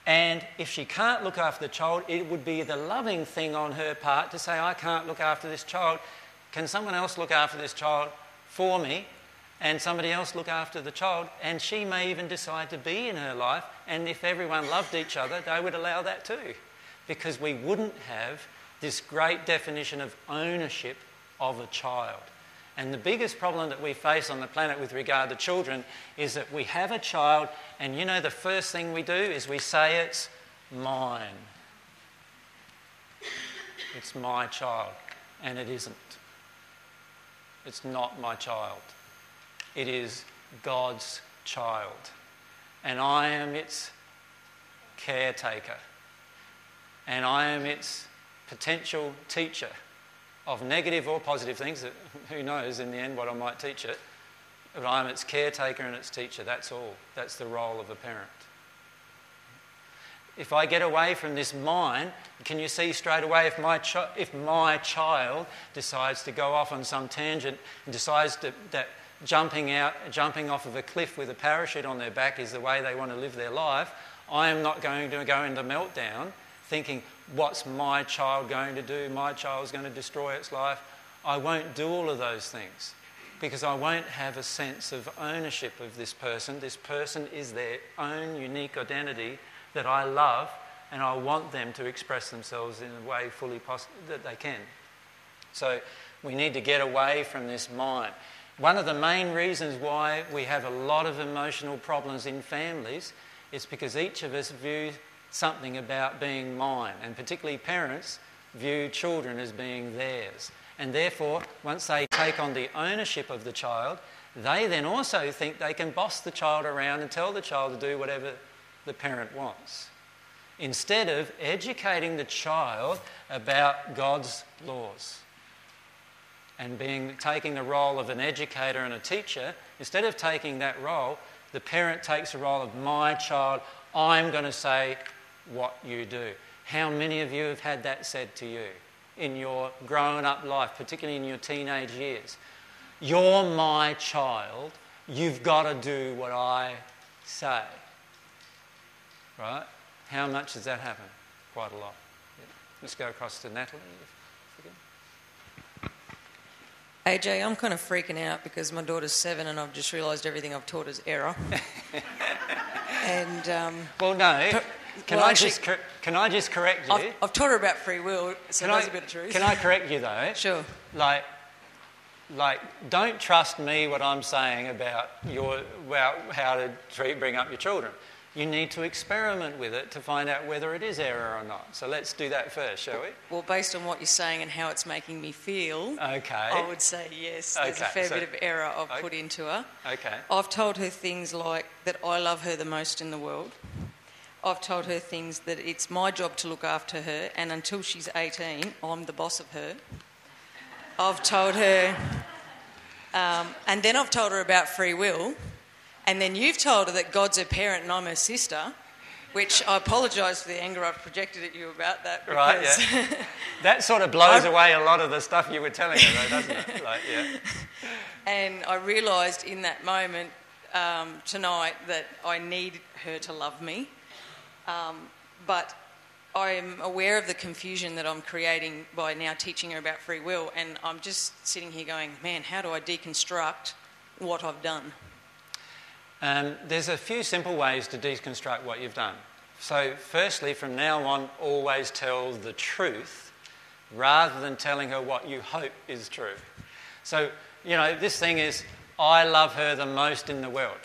And if she can't look after the child, it would be the loving thing on her part to say, I can't look after this child. Can someone else look after this child for me? And somebody else look after the child. And she may even decide to be in her life. And if everyone loved each other, they would allow that too. Because we wouldn't have this great definition of ownership of a child. And the biggest problem that we face on the planet with regard to children is that we have a child, and you know, the first thing we do is we say it's mine. It's my child, and it isn't. It's not my child. It is God's child. And I am its caretaker. And I am its potential teacher of negative or positive things. Who knows in the end what I might teach it. But I'm its caretaker and its teacher. That's all. That's the role of a parent. If I get away from this mine, can you see straight away if my, if my child decides to go off on some tangent and decides to, that jumping out, jumping off of a cliff with a parachute on their back is the way they want to live their life, I am not going to go into meltdown thinking, what's my child going to do? My child's going to destroy its life. I won't do all of those things because I won't have a sense of ownership of this person. This person is their own unique identity that I love and I want them to express themselves in a way fully poss- that they can. So we need to get away from this mind. One of the main reasons why we have a lot of emotional problems in families is because each of us views something about being mine, and particularly parents view children as being theirs. And therefore, once they take on the ownership of the child, they then also think they can boss the child around and tell the child to do whatever the parent wants. Instead of educating the child about God's laws and being, taking the role of an educator and a teacher, instead of taking that role, the parent takes the role of my child, I'm going to say what you do. How many of you have had that said to you in your grown up life, particularly in your teenage years? You're my child, you've got to do what I say. Right? How much does that happen? Quite a lot. Yeah. Let's go across to Natalie. AJ, I'm kind of freaking out because my daughter's seven and I've just realised everything I've taught is error. and um, well, no. Can, well, I actually, just can I just correct you? I've, I've, taught her about free will, so can I, a bit of truth. Can I correct you though? Sure. Like, like, don't trust me what I'm saying about your about how to treat, bring up your children. You need to experiment with it to find out whether it is error or not. So let's do that first, shall we? Well, based on what you're saying and how it's making me feel, okay. I would say yes. There's okay. a fair so, bit of error I've okay. put into her. Okay. I've told her things like that I love her the most in the world. I've told her things that it's my job to look after her, and until she's 18, I'm the boss of her. I've told her, um, and then I've told her about free will, and then you've told her that God's her parent and I'm her sister, which I apologise for the anger I've projected at you about that. Right, yeah. that sort of blows I've... away a lot of the stuff you were telling her, though, doesn't it? Like, yeah. And I realised in that moment um, tonight that I need her to love me. Um, but I'm aware of the confusion that I'm creating by now teaching her about free will, and I'm just sitting here going, man, how do I deconstruct what I've done? Um, there's a few simple ways to deconstruct what you've done. So, firstly, from now on, always tell the truth rather than telling her what you hope is true. So, you know, this thing is, I love her the most in the world.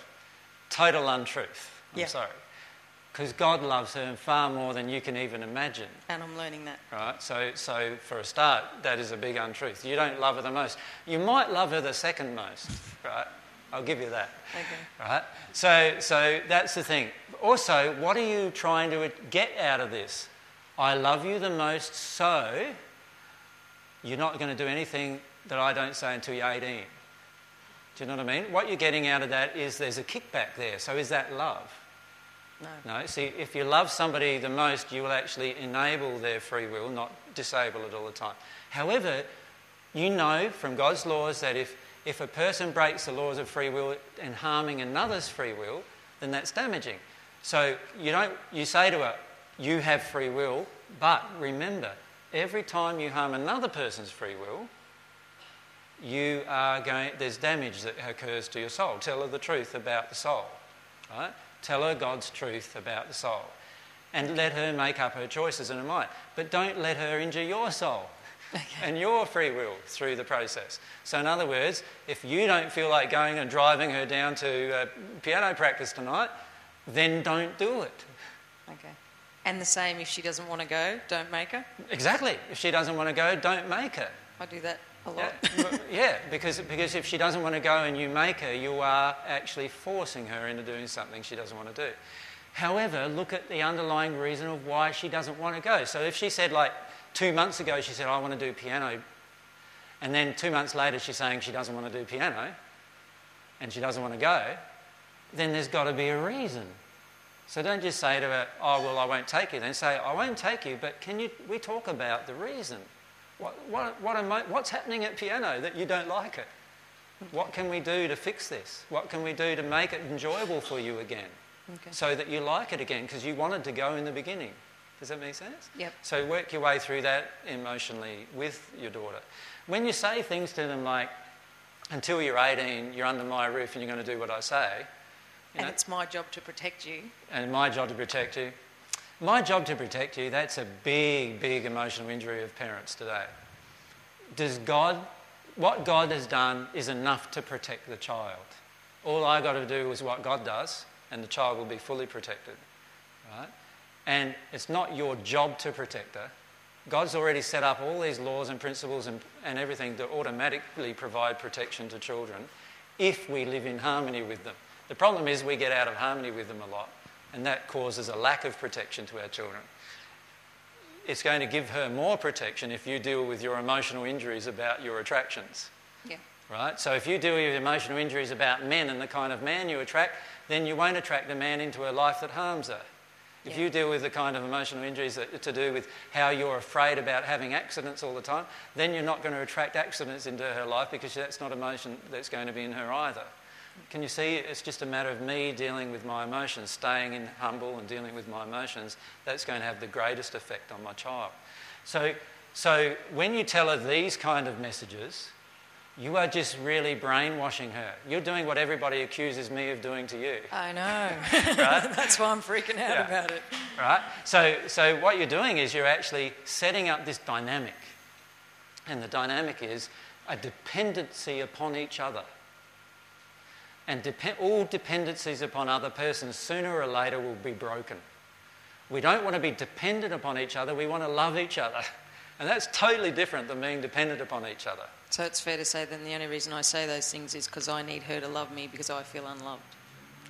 Total untruth. I'm yeah. sorry. Because God loves her far more than you can even imagine. And I'm learning that. Right? So, so, for a start, that is a big untruth. You don't love her the most. You might love her the second most, right? I'll give you that. Okay. Right? So, so that's the thing. Also, what are you trying to get out of this? I love you the most, so you're not going to do anything that I don't say until you're 18. Do you know what I mean? What you're getting out of that is there's a kickback there. So is that love? No. No. See, if you love somebody the most, you will actually enable their free will, not disable it all the time. However, you know from God's laws that if if a person breaks the laws of free will and harming another's free will, then that's damaging. So you don't you say to her, you have free will, but remember, every time you harm another person's free will, you are going there's damage that occurs to your soul. Tell her the truth about the soul. Right? Tell her God's truth about the soul. And let her make up her choices in her mind. But don't let her injure your soul okay. and your free will through the process. So, in other words, if you don't feel like going and driving her down to uh, piano practice tonight, then don't do it. Okay. And the same if she doesn't want to go, don't make her? Exactly. If she doesn't want to go, don't make her. I do that a lot. Yeah, yeah because, because if she doesn't want to go and you make her, you are actually forcing her into doing something she doesn't want to do. However, look at the underlying reason of why she doesn't want to go. So if she said, like, two months ago, she said, I want to do piano, and then two months later she's saying she doesn't want to do piano, and she doesn't want to go, then there's got to be a reason. So don't just say to her, oh, well, I won't take you. Then say, I won't take you, but can you, we talk about the reason? What, what, what am I, what's happening at piano that you don't like it? What can we do to fix this? What can we do to make it enjoyable for you again? Okay. So that you like it again because you wanted to go in the beginning. Does that make sense? Yep. So work your way through that emotionally with your daughter. When you say things to them like, until you're 18, you're under my roof and you're going to do what I say, you And know, it's my job to protect you. and my job to protect you. My job to protect you, that's a big, big emotional injury of parents today. Does God, what God has done is enough to protect the child. All I got to do is what God does, and the child will be fully protected. Right? And it's not your job to protect her. God's already set up all these laws and principles and, and everything to automatically provide protection to children if we live in harmony with them. The problem is we get out of harmony with them a lot, and that causes a lack of protection to our children. It's going to give her more protection if you deal with your emotional injuries about your attractions Yeah. right? So if you deal with emotional injuries about men and the kind of man you attract, then you won't attract a man into a life that harms her. If Yeah. you deal with the kind of emotional injuries that to do with how you're afraid about having accidents all the time, then you're not going to attract accidents into her life because that's not emotion that's going to be in her either. Can you see? It's just a matter of me dealing with my emotions, staying in humble and dealing with my emotions. That's going to have the greatest effect on my child. So, so when you tell her these kind of messages, you are just really brainwashing her. You're doing what everybody accuses me of doing to you. I know. Right? That's why I'm freaking out Yeah. about it. right? So, so what you're doing is you're actually setting up this dynamic. And the dynamic is a dependency upon each other. And depe- all dependencies upon other persons sooner or later will be broken. We don't want to be dependent upon each other, we want to love each other. And that's totally different than being dependent upon each other. So it's fair to say then the only reason I say those things is because I need her to love me because I feel unloved.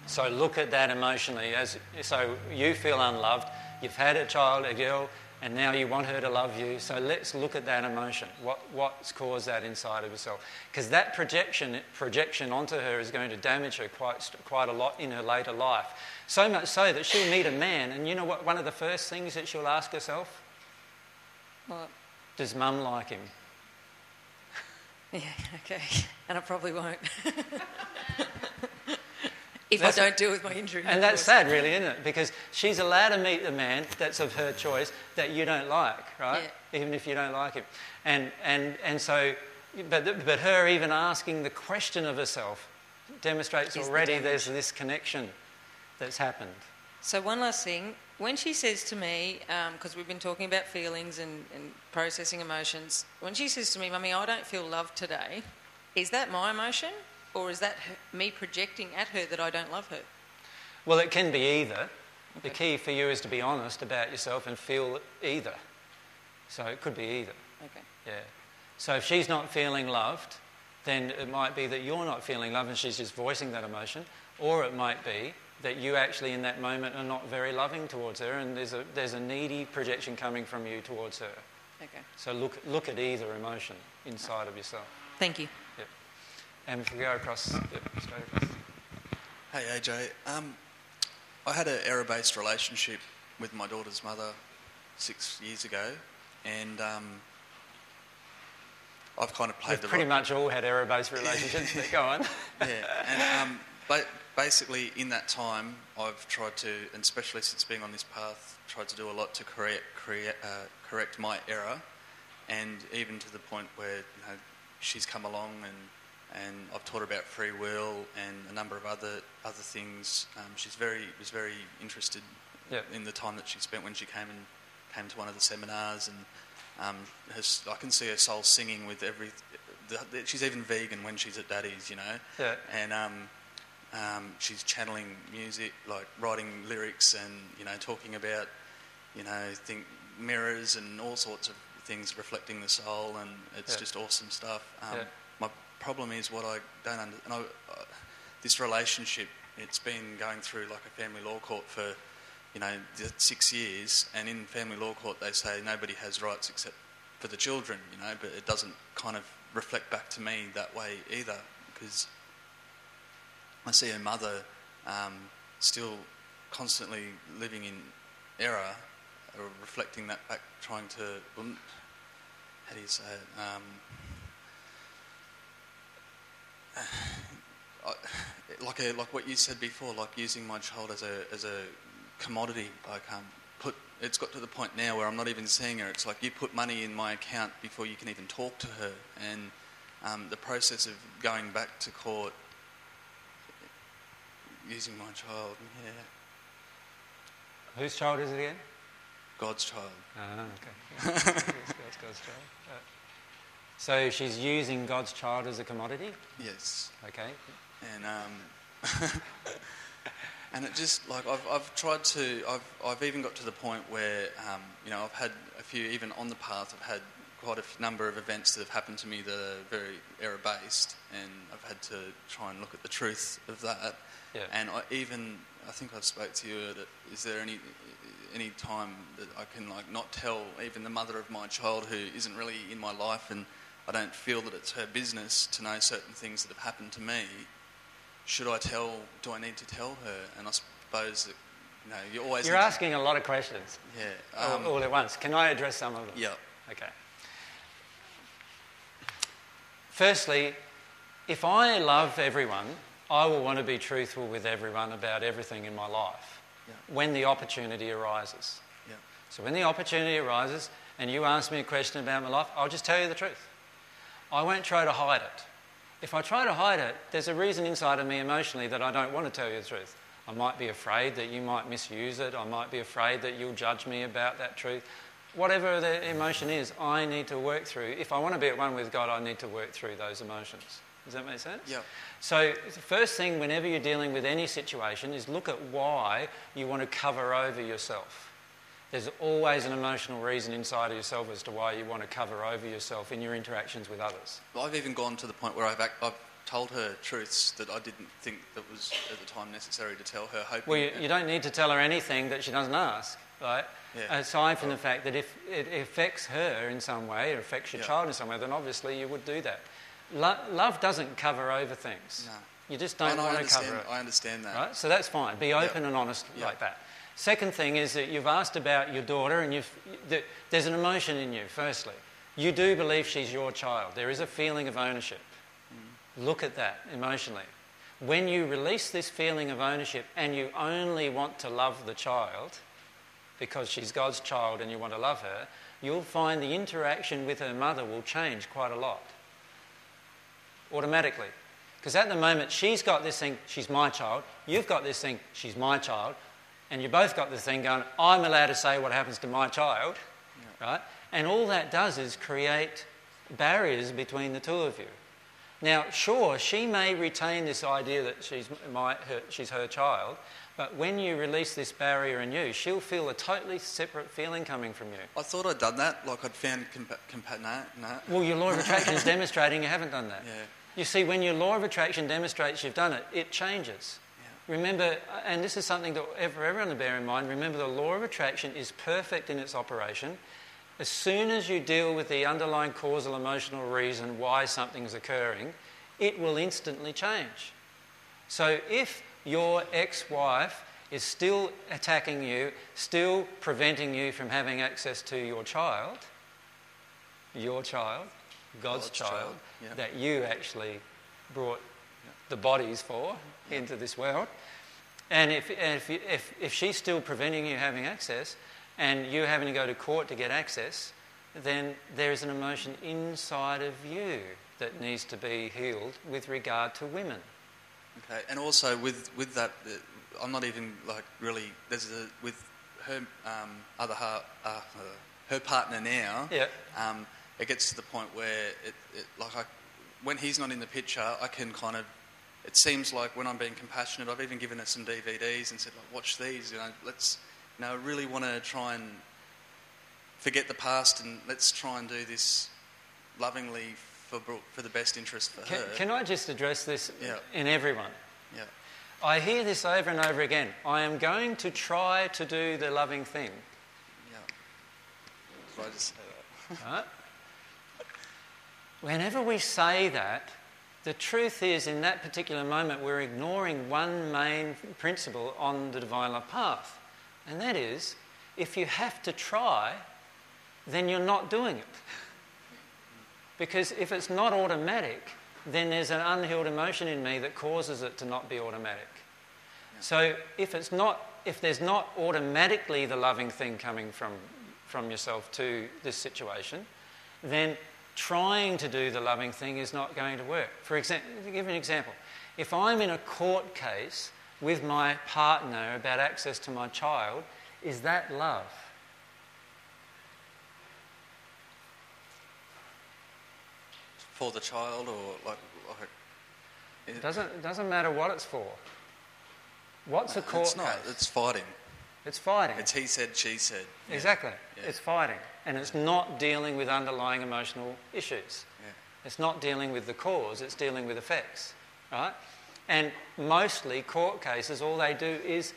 So look at that emotionally. As so, you feel unloved. You've had a child, a girl, and now you want her to love you. So let's look at that emotion. What what's caused that inside of yourself? Because that projection projection onto her is going to damage her quite quite a lot in her later life. So much so that she'll meet a man, and you know what? One of the first things that she'll ask herself: Well, Does Mum like him? Yeah, okay. And I probably won't. if That's- I don't deal with my injury. And that's sad, really, isn't it? Because she's allowed to meet the man that's of her choice that you don't like, right? Even if you don't like him. And, and, and so, but, but her even asking the question of herself demonstrates Is already damage. there's this connection that's happened. So one last thing, when she says to me, um, because we've been talking about feelings and, and processing emotions, when she says to me, "Mummy, I don't feel loved today," is that my emotion, or is that her, me projecting at her that I don't love her? Well, it can be either. The key for you is to be honest about yourself and feel either. So it could be either. Okay. Yeah. So if she's not feeling loved, then it might be that you're not feeling loved and she's just voicing that emotion, or it might be that you actually in that moment are not very loving towards her and there's a, there's a needy projection coming from you towards her. Okay. So look, look at either emotion inside of yourself. Thank you. Yep. And if we go across, yep, straight across. Hey AJ, um, I had an error-based relationship with my daughter's mother six years ago, and um, I've kind of played We've the pretty ro- much all had error-based relationships, but go on. yeah, and um, but basically in that time I've tried to, and especially since being on this path, tried to do a lot to correct create, uh, correct my error, and even to the point where you know she's come along and. And I've taught her about free will and a number of other other things. Um, she's very was very interested Yep. in the time that she spent when she came and came to one of the seminars, and um, her, I can see her soul singing with every. The, the, she's even vegan when she's at Daddy's, you know, Yeah. and um, um, she's channeling music, like writing lyrics, and you know, talking about, you know, think mirrors and all sorts of things reflecting the soul, and it's Yeah. just awesome stuff. Um, Yeah. My problem is what I don't under, and I, uh, this relationship. It's been going through like a family law court for you know, six years, and in family law court they say nobody has rights except for the children, you know, but it doesn't kind of reflect back to me that way either, because I see her mother um, still constantly living in error, or reflecting that back, trying to, how do you say it? Um, I- like a, like what you said before, like using my child as a as a commodity. Like um, put it's got to the point now where I'm not even seeing her. It's like you put money in my account before you can even talk to her, and um, the process of going back to court using my child. Yeah, Whose child is it again? God's child. Ah, okay. God's, God's child. Uh, So she's using God's child as a commodity? Yes, Okay. and um, and it just like I've, I've tried to I've I've even got to the point where um, you know I've had a few even on the path I've had quite a number of events that have happened to me that are very error based and I've had to try and look at the truth of that Yeah. and I even I think I spoke to you that is there any any time that I can like not tell even the mother of my child who isn't really in my life and I don't feel that it's her business to know certain things that have happened to me. Should I tell? Do I need to tell her? And I suppose that no, you know you always You're to- asking a lot of questions yeah all- um, all at once. Can I address some of them? yeah Okay. Firstly, if I love everyone, I will want to be truthful with everyone about everything in my life Yeah. when the opportunity arises. yeah So when the opportunity arises and you ask me a question about my life, I'll just tell you the truth. I won't try to hide it. If I try to hide it, there's a reason inside of me emotionally that I don't want to tell you the truth. I might be afraid that you might misuse it. I might be afraid that you'll judge me about that truth. Whatever the emotion is, I need to work through. If I want to be at one with God, I need to work through those emotions. Does that make sense? Yeah. So, the first thing whenever you're dealing with any situation is look at why you want to cover over yourself. There's always an emotional reason inside of yourself as to why you want to cover over yourself in your interactions with others. I've even gone to the point where I've ac- I've told her truths that I didn't think that was at the time necessary to tell her hoping Well, you, you don't need to tell her anything that she doesn't ask, right? Yeah. Aside from the fact that if it affects her in some way, or affects your Yeah. child in some way, then obviously you would do that. Lo- love doesn't cover over things. No. You just don't And want to cover it. I understand that Right? So that's fine. Be open and honest like that. Second thing is that you've asked about your daughter, and you've, that there's an emotion in you, firstly. You do believe she's your child. There is a feeling of ownership. Mm. Look at that emotionally. When you release this feeling of ownership and you only want to love the child because she's God's child and you want to love her, you'll find the interaction with her mother will change quite a lot automatically. Because at the moment, she's got this thing, she's my child, you've got this thing, she's my child, and you both got this thing going, I'm allowed to say what happens to my child, right? And all that does is create barriers between the two of you. Now, sure, she may retain this idea that she's, my, her, she's her child, but when you release this barrier in you, she'll feel a totally separate feeling coming from you. I thought I'd done that like I'd found compa- compa- no no Well, your law of attraction is demonstrating you haven't done that. Yeah. You see, when your law of attraction demonstrates you've done it, it changes. Yeah. Remember, and this is something that for everyone to bear in mind, remember the law of attraction is perfect in its operation. As soon as you deal with the underlying causal emotional reason why something's occurring, it will instantly change. So if your ex wife is still attacking you, still preventing you from having access to your child, your child, God's, God's child, child, yeah. that you actually brought the bodies for into this world. And if, if, if, if she's still preventing you having access and you having to go to court to get access, then there is an emotion inside of you that needs to be healed with regard to women. Okay, and also with with that, I'm not even like really. There's a with her um, other uh, uh, her partner now. Yeah. Um, it gets to the point where it, it like I, when he's not in the picture, I can kind of. It seems like when I'm being compassionate, I've even given her some DVDs and said, like, watch these. You know, let's. You know, I really want to try and forget the past and let's try and do this lovingly for Brooke, for the best interest for Can, her. can I just address this Yeah. in everyone? yeah. I hear this over and over again. I am going to try to do the loving thing. Yeah. Did I just say that? Right? Whenever we say that, the truth is, in that particular moment, we're ignoring one main principle on the divine love path. And that is, if you have to try, then you're not doing it. Because if it's not automatic, then there's an unhealed emotion in me that causes it to not be automatic. So if it's not, if there's not automatically the loving thing coming from, from yourself to this situation, then trying to do the loving thing is not going to work. For example, give you an example, if I'm in a court case with my partner about access to my child, is that love? For the child or like. like It doesn't, it doesn't matter what it's for. What's a court it's not. case? It's fighting. It's fighting. It's he said, she said. Yeah. Exactly. Yeah. It's fighting. And it's not dealing with underlying emotional issues. Yeah. It's not dealing with the cause, it's dealing with effects. Right? And mostly court cases, all they do is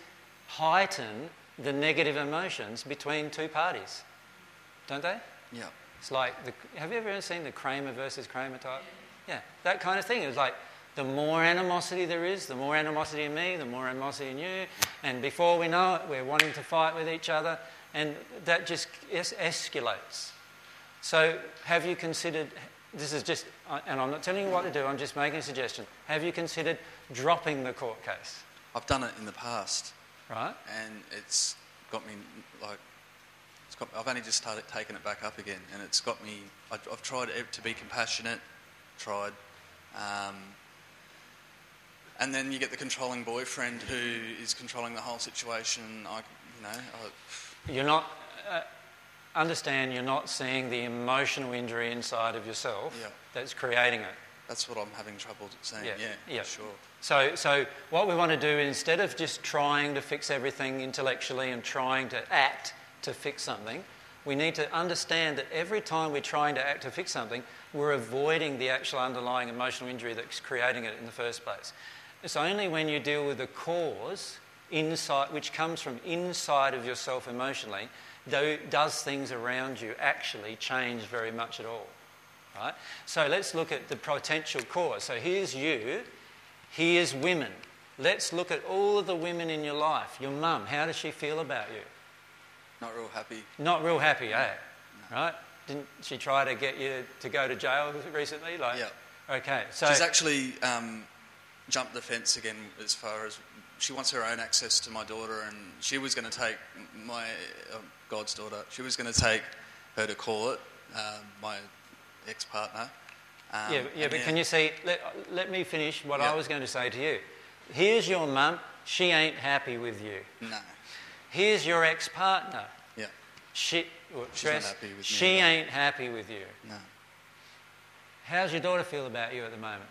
heighten the negative emotions between two parties. Don't they? Yeah. It's like, the, have you ever seen the Kramer versus Kramer type? Yeah, that kind of thing. It's like the more animosity there is, the more animosity in me, the more animosity in you, and before we know it, we're wanting to fight with each other, and that just es- escalates. So, have you considered? This is just, and I'm not telling you what to do. I'm just making a suggestion. Have you considered dropping the court case? I've done it in the past, Right? and it's got me like. Got, I've only just started taking it back up again, and it's got me. I, I've tried to be compassionate, tried, um, and then you get the controlling boyfriend who is controlling the whole situation. I, you know, I, You're not. Uh, understand you're not seeing the emotional injury inside of yourself Yeah. that's creating it. that's what I'm having trouble saying. Yeah, Yeah, yeah. sure. So, so what we want to do instead of just trying to fix everything intellectually and trying to act to fix something, we need to understand that every time we're trying to act to fix something, we're avoiding the actual underlying emotional injury that's creating it in the first place. It's only when you deal with the cause inside, which comes from inside of yourself emotionally, though does things around you actually change very much at all. Right? So let's look at the potential cause. So here's you, here's women. Let's look at all of the women in your life. Your mum, how does she feel about you? Not real happy. Not real happy, eh? Right? Didn't she try to get you to go to jail recently? Like, Yeah. Okay, so She's actually um, jumped the fence again as far as she wants her own access to my daughter, and she was going to take my uh, God's daughter. She was going to take her to court, um, my ex-partner. Um, yeah, yeah, but can you see? Let, let me finish what I was going to say to you. Here's your mum. She ain't happy with you. No. Here's your ex-partner. Yeah. She, well, She's not happy with she ain't happy with you. No. How's your daughter feel about you at the moment?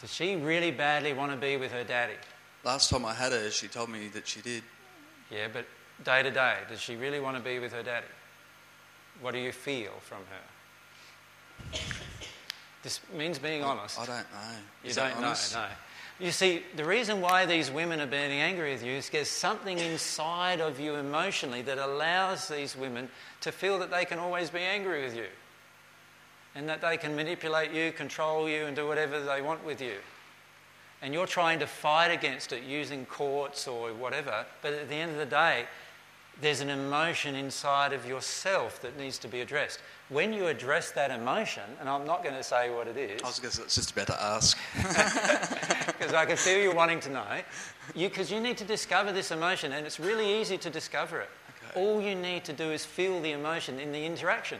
Does she really badly want to be with her daddy? Last time I had her, she told me that she did. Yeah, but day to day, does she really want to be with her daddy? What do you feel from her? This means being honest. I don't know. You Is that don't know, no. You see, the reason why these women are being angry with you is there's something inside of you emotionally that allows these women to feel that they can always be angry with you and that they can manipulate you, control you, and do whatever they want with you. And you're trying to fight against it using courts or whatever, but at the end of the day, there's an emotion inside of yourself that needs to be addressed. When you address that emotion, and I'm not going to say what it is, I was gonna- just about to ask. because I can feel you wanting to know. Because you, need to discover this emotion, and it's really easy to discover it. Okay. All you need to do is feel the emotion in the interaction,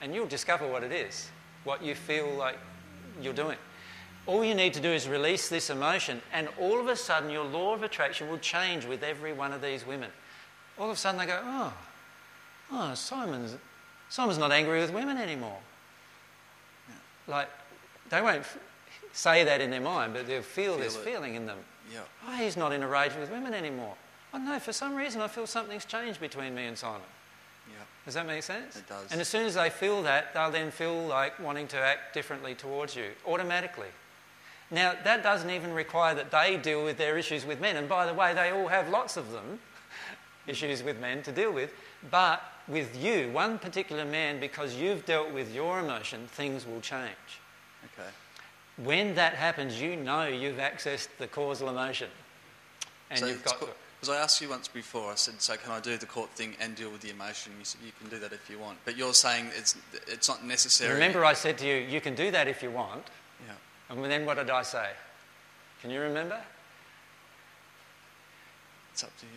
and you'll discover what it is, what you feel like you're doing. All you need to do is release this emotion, and all of a sudden, your law of attraction will change with every one of these women. All of a sudden, they go, Oh, oh Simon's, Simon's not angry with women anymore. Like, they won't f- say that in their mind, but they'll feel, Feel this it. feeling in them. yeah. Oh, he's not in a rage with women anymore. Oh no, for some reason I feel something's changed between me and Simon. Yeah. Does that make sense? It does. And as soon as they feel that, they'll then feel like wanting to act differently towards you automatically. Now, that doesn't even require that they deal with their issues with men. And by the way, they all have lots of them, issues with men to deal with. But with you, one particular man, because you've dealt with your emotion, things will change. Okay. When that happens, you know you've accessed the causal emotion. And so you've got. Because I asked you once before, I said, so can I do the court thing and deal with the emotion? You said, you can do that if you want. But you're saying it's, it's not necessary. Remember, I said to you, you can do that if you want. Yeah. And then what did I say? Can you remember? It's up to you.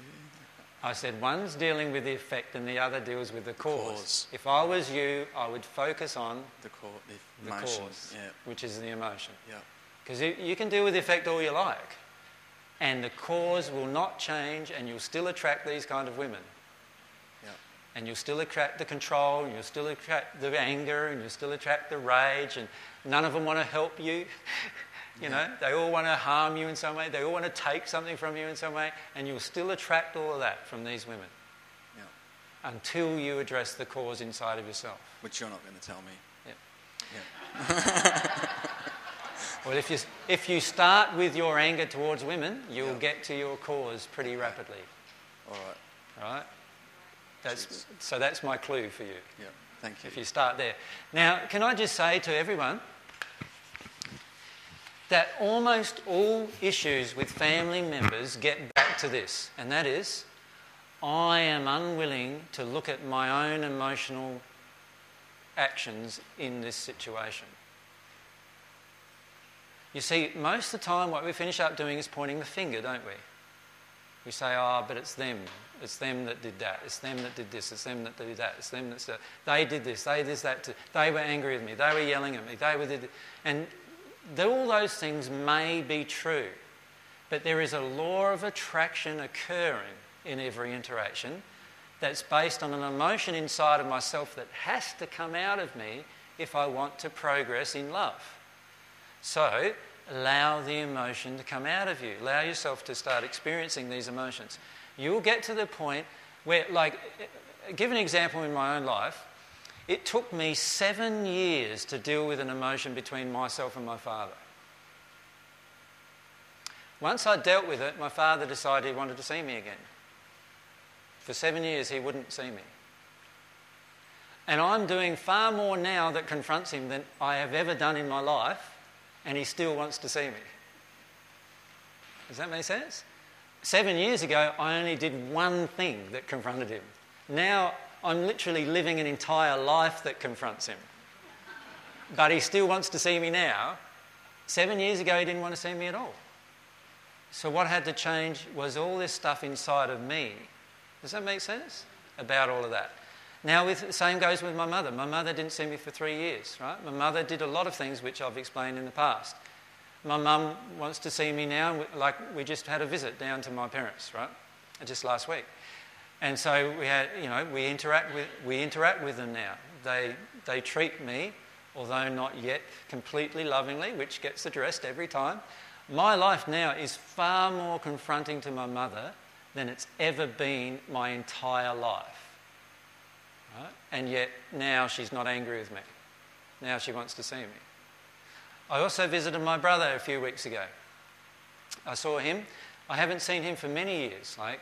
I said one's dealing with the effect and the other deals with the cause. Cause. If I was you, I would focus on The the the cause, Yeah. which is the emotion. Yeah. Because you, you can deal with the effect all you like, and the cause will not change, and you'll still attract these kind of women. Yeah. And you'll still attract the control, and you'll still attract the anger, and you'll still attract the rage, and none of them want to help you. you know, they all want to harm you in some way, they all want to take something from you in some way, and you'll still attract all of that from these women Yeah. until you address the cause inside of yourself. Which you're not going to tell me. Yeah. Yeah. Well, if you, if you start with your anger towards women, you'll Yeah. get to your cause pretty rapidly, All right. right? That's, so that's my clue for you, Yeah. Thank you. if you start there. Now, can I just say to everyone that almost all issues with family members get back to this, and that is I am unwilling to look at my own emotional actions in this situation. You see, most of the time, what we finish up doing is pointing the finger, don't we? We say, oh, but it's them. It's them that did that. It's them that did this. It's them that did that. It's them that they did this. They did that. They were angry with me. They were yelling at me. They were. Did and all those things may be true, but there is a law of attraction occurring in every interaction that's based on an emotion inside of myself that has to come out of me if I want to progress in love. So, allow the emotion to come out of you. Allow yourself to start experiencing these emotions. You'll get to the point where, like, give an example in my own life. It took me seven years to deal with an emotion between myself and my father. Once I dealt with it, my father decided he wanted to see me again. For seven years, he wouldn't see me. And I'm doing far more now that confronts him than I have ever done in my life, and he still wants to see me. Does that make sense? Seven years ago, I only did one thing that confronted him. Now, I'm literally living an entire life that confronts him. But he still wants to see me now. Seven years ago, he didn't want to see me at all. So, what had to change was all this stuff inside of me. Does that make sense? About all of that. Now, with, same goes with my mother. My mother didn't see me for three years, right? My mother did a lot of things which I've explained in the past. My mum wants to see me now, like we just had a visit down to my parents, right? Just last week. And so we had, you know, we interact with, we interact with them now. They, they treat me, although not yet completely lovingly, which gets addressed every time. My life now is far more confronting to my mother than it's ever been my entire life. Right? And yet now she's not angry with me. Now she wants to see me. I also visited my brother a few weeks ago. I saw him. I haven't seen him for many years. Like,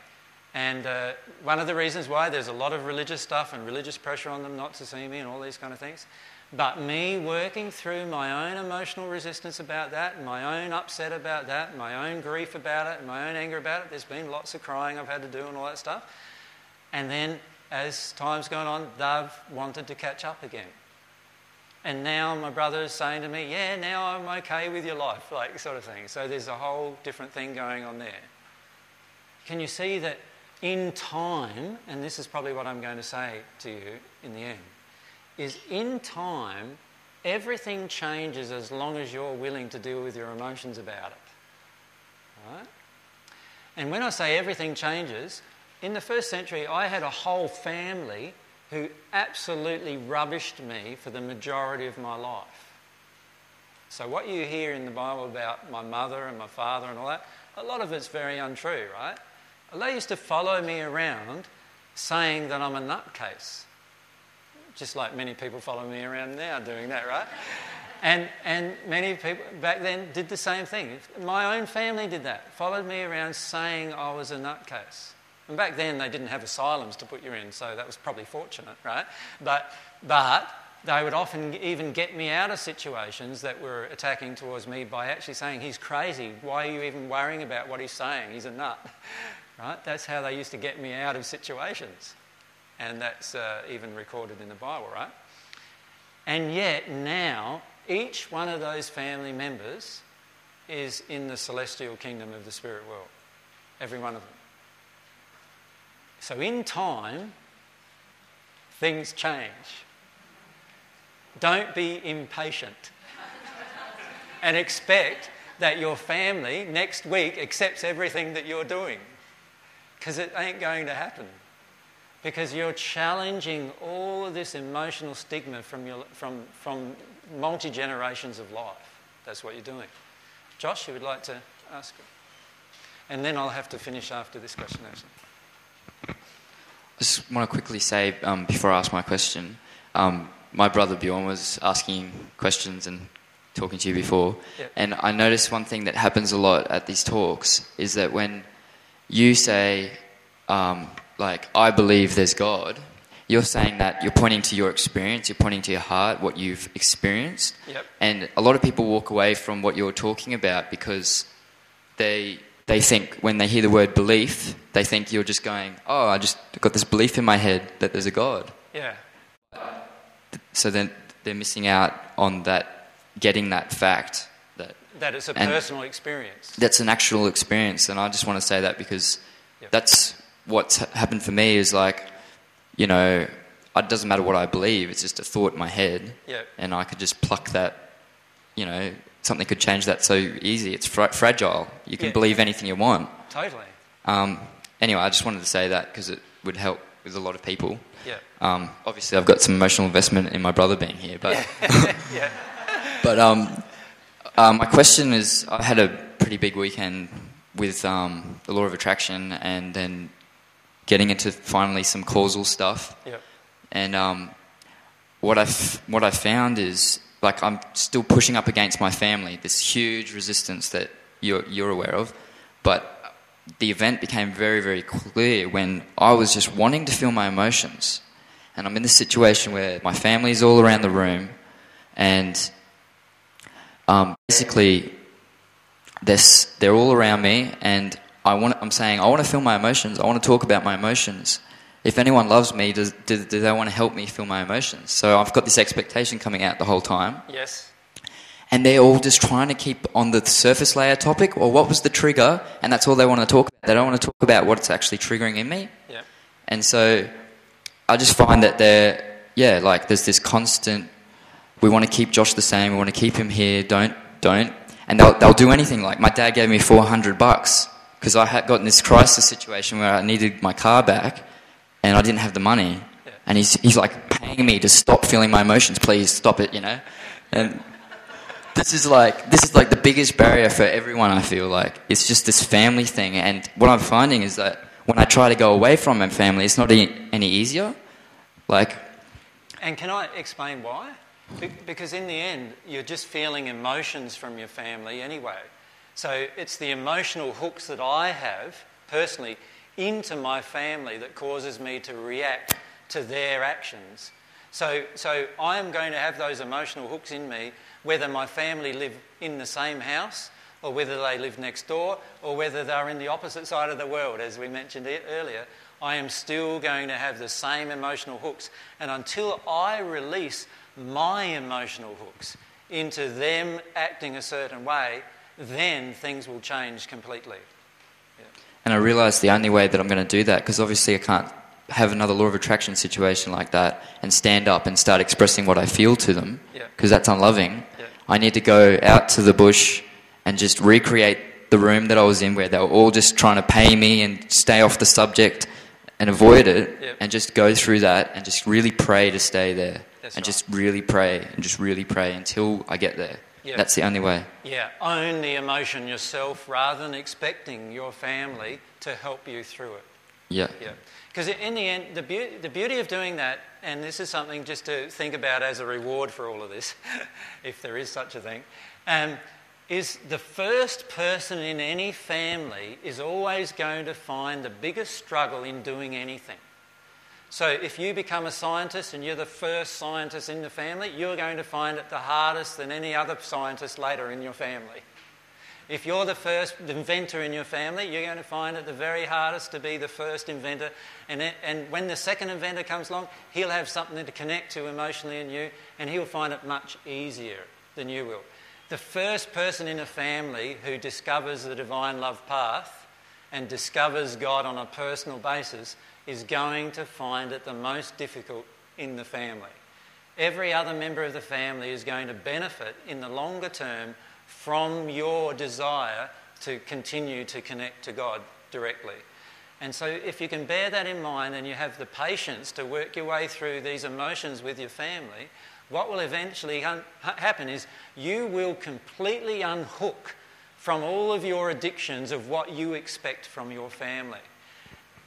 and uh, one of the reasons why there's a lot of religious stuff and religious pressure on them not to see me and all these kind of things. But me working through my own emotional resistance about that, my own upset about that, my own grief about it, my own anger about it. There's been lots of crying I've had to do and all that stuff. And then as time's gone on, they've wanted to catch up again. And now my brother is saying to me, Yeah, now I'm okay with your life, like sort of thing. So there's a whole different thing going on there. Can you see that in time, and this is probably what I'm going to say to you in the end, is in time, everything changes as long as you're willing to deal with your emotions about it. Right? And when I say everything changes, in the first century, I had a whole family who absolutely rubbished me for the majority of my life. So, what you hear in the Bible about my mother and my father and all that, a lot of it's very untrue, right? They used to follow me around saying that I'm a nutcase, just like many people follow me around now doing that, right? And, and many people back then did the same thing. My own family did that, followed me around saying I was a nutcase. And back then they didn't have asylums to put you in, so that was probably fortunate, right? But, but they would often even get me out of situations that were attacking towards me by actually saying, He's crazy. Why are you even worrying about what he's saying? He's a nut. Right? That's how they used to get me out of situations. And that's uh, even recorded in the Bible, right? And yet now, each one of those family members is in the celestial kingdom of the spirit world. Every one of them. So in time, things change. Don't be impatient and expect that your family next week accepts everything that you're doing because it ain't going to happen. Because you're challenging all of this emotional stigma from, your, from, from multi generations of life. That's what you're doing. Josh, you would like to ask? And then I'll have to finish after this question, actually. I just want to quickly say um, before I ask my question, um, my brother Bjorn was asking questions and talking to you before, Yep. and I noticed one thing that happens a lot at these talks is that when you say, um, like, I believe there's God, you're saying that you're pointing to your experience, you're pointing to your heart, what you've experienced, Yep. and a lot of people walk away from what you're talking about because they they think when they hear the word belief, they think you're just going, "Oh, I just got this belief in my head that there's a God." Yeah. So then they're missing out on that, getting that fact that it's a And- personal experience. that's an actual experience. And I just want to say that because Yep. that's what's happened for me. Is like, you know, it doesn't matter what I believe; it's just a thought in my head, Yep. and I could just pluck that. You know, something could change that so easy. It's fra- fragile. You can Yeah. believe anything you want. Totally. Um, anyway, I just wanted to say that because it would help with a lot of people. Yeah. Um, obviously, I've got some emotional investment in my brother being here, but Yeah. but um, uh, my question is, I had a pretty big weekend with um, the law of attraction, and then getting into finally some causal stuff. Yeah. And um, what I f- what I found is like I'm still pushing up against my family, this huge resistance that you're you're aware of, but the event became very very clear when I was just wanting to feel my emotions, and I'm in this situation where my family is all around the room, and um, basically they're, they're all around me, and I want, I'm saying, I want to feel my emotions. I want to talk about my emotions. If anyone loves me, does, do, do they want to help me feel my emotions? So I've got this expectation coming out the whole time, Yes. and they're all just trying to keep on the surface layer topic, or what was the trigger, and that's all they want to talk about. They don't want to talk about what's actually triggering in me. Yeah. And so I just find that they're, yeah, like there's this constant, we want to keep Josh the same, we want to keep him here, don't, don't. And they'll, they'll do anything. Like my dad gave me 400 bucks because I had gotten this crisis situation where I needed my car back and I didn't have the money. And he's, he's like paying me to stop feeling my emotions, please stop it, you know? And this is like this is like the biggest barrier for everyone i feel like it's just this family thing and what i'm finding is that when i try to go away from my family it's not any, any easier like And can I explain why? Be- because in the end, you're just feeling emotions from your family anyway. So it's the emotional hooks that I have personally into my family that causes me to react to their actions. So, so I am going to have those emotional hooks in me whether my family live in the same house or whether they live next door or whether they're in the opposite side of the world, as we mentioned earlier. I am still going to have the same emotional hooks. And until I release my emotional hooks into them acting a certain way, then things will change completely. and i realize the only way that i'm going to do that because obviously i can't have another law of attraction situation like that and stand up and start expressing what i feel to them Yeah. because that's unloving Yeah. i need to go out to the bush and just recreate the room that i was in where they were all just trying to pay me and stay off the subject and avoid it and just go through that and just really pray to stay there That's and right. just really pray and just really pray until i get there Yep. that's the only way Yeah, own the emotion yourself rather than expecting your family to help you through it. Yeah. Yeah. Because in the end, the, be- the beauty of doing that, and this is something just to think about as a reward for all of this, if there is such a thing, um, is the first person in any family is always going to find the biggest struggle in doing anything. So if you become a scientist and you're the first scientist in the family, you're going to find it the hardest than any other scientist later in your family. If you're the first inventor in your family, you're going to find it the very hardest to be the first inventor. And, it, and when the second inventor comes along, he'll have something to connect to emotionally in you, and he'll find it much easier than you will. The first person in a family who discovers the divine love path and discovers God on a personal basis is going to find it the most difficult in the family. Every other member of the family is going to benefit in the longer term from your desire to continue to connect to God directly. And so, if you can bear that in mind and you have the patience to work your way through these emotions with your family, what will eventually un- happen is you will completely unhook from all of your addictions of what you expect from your family.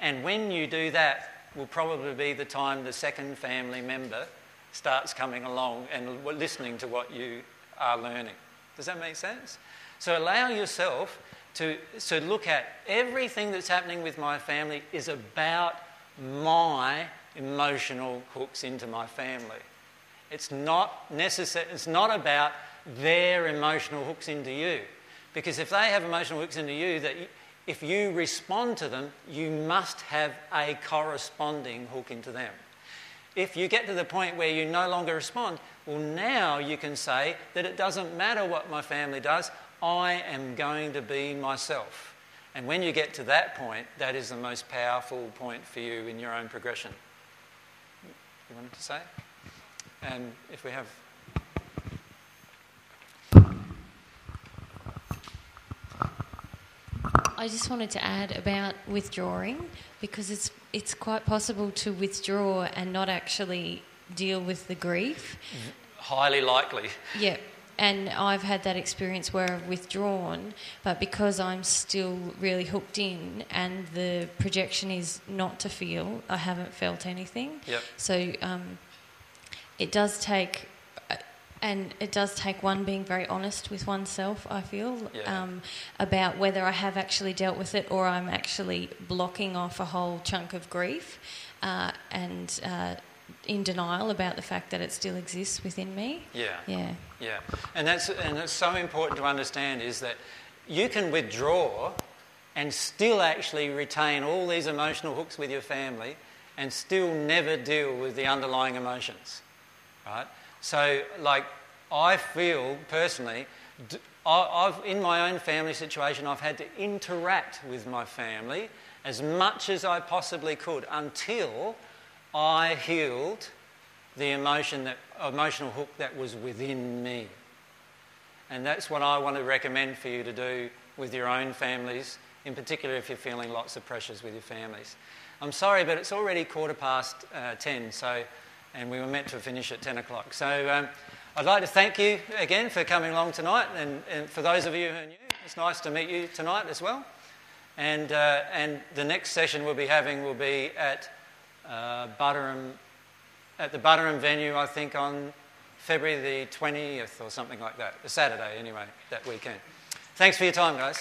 And when you do that, will probably be the time the second family member starts coming along and listening to what you are learning. Does that make sense? So allow yourself to, so look at everything that's happening with my family is about my emotional hooks into my family. It's not necessary, it's not about their emotional hooks into you. Because if they have emotional hooks into you, that if you respond to them, you must have a corresponding hook into them. If you get to the point where you no longer respond, well, now you can say that it doesn't matter what my family does, I am going to be myself. And when you get to that point, that is the most powerful point for you in your own progression. You wanted to say? And if we have I just wanted to add about withdrawing because it's it's quite possible to withdraw and not actually deal with the grief. Highly likely. Yeah. And I've had that experience where I've withdrawn, but because I'm still really hooked in and the projection is not to feel, I haven't felt anything. Yep. So um, it does take and it does take one being very honest with oneself, I feel, Yeah. um, about whether I have actually dealt with it or I'm actually blocking off a whole chunk of grief uh, and uh, in denial about the fact that it still exists within me. Yeah. Yeah. Yeah, and that's and it's so important to understand is that you can withdraw and still actually retain all these emotional hooks with your family and still never deal with the underlying emotions, right? So, like, I feel personally, I've in my own family situation, I've had to interact with my family as much as I possibly could until I healed the emotion that, emotional hook that was within me. And that's what I want to recommend for you to do with your own families, in particular if you're feeling lots of pressures with your families. I'm sorry, but it's already quarter past uh, 10, so, and we were meant to finish at 10 o'clock. So um, I'd like to thank you again for coming along tonight, and, and for those of you who are new, it's nice to meet you tonight as well. And, uh, and the next session we'll be having will be at uh, Buderim, at the Buderim venue, I think, on February the 20th or something like that, a Saturday anyway, that weekend. Thanks for your time, guys.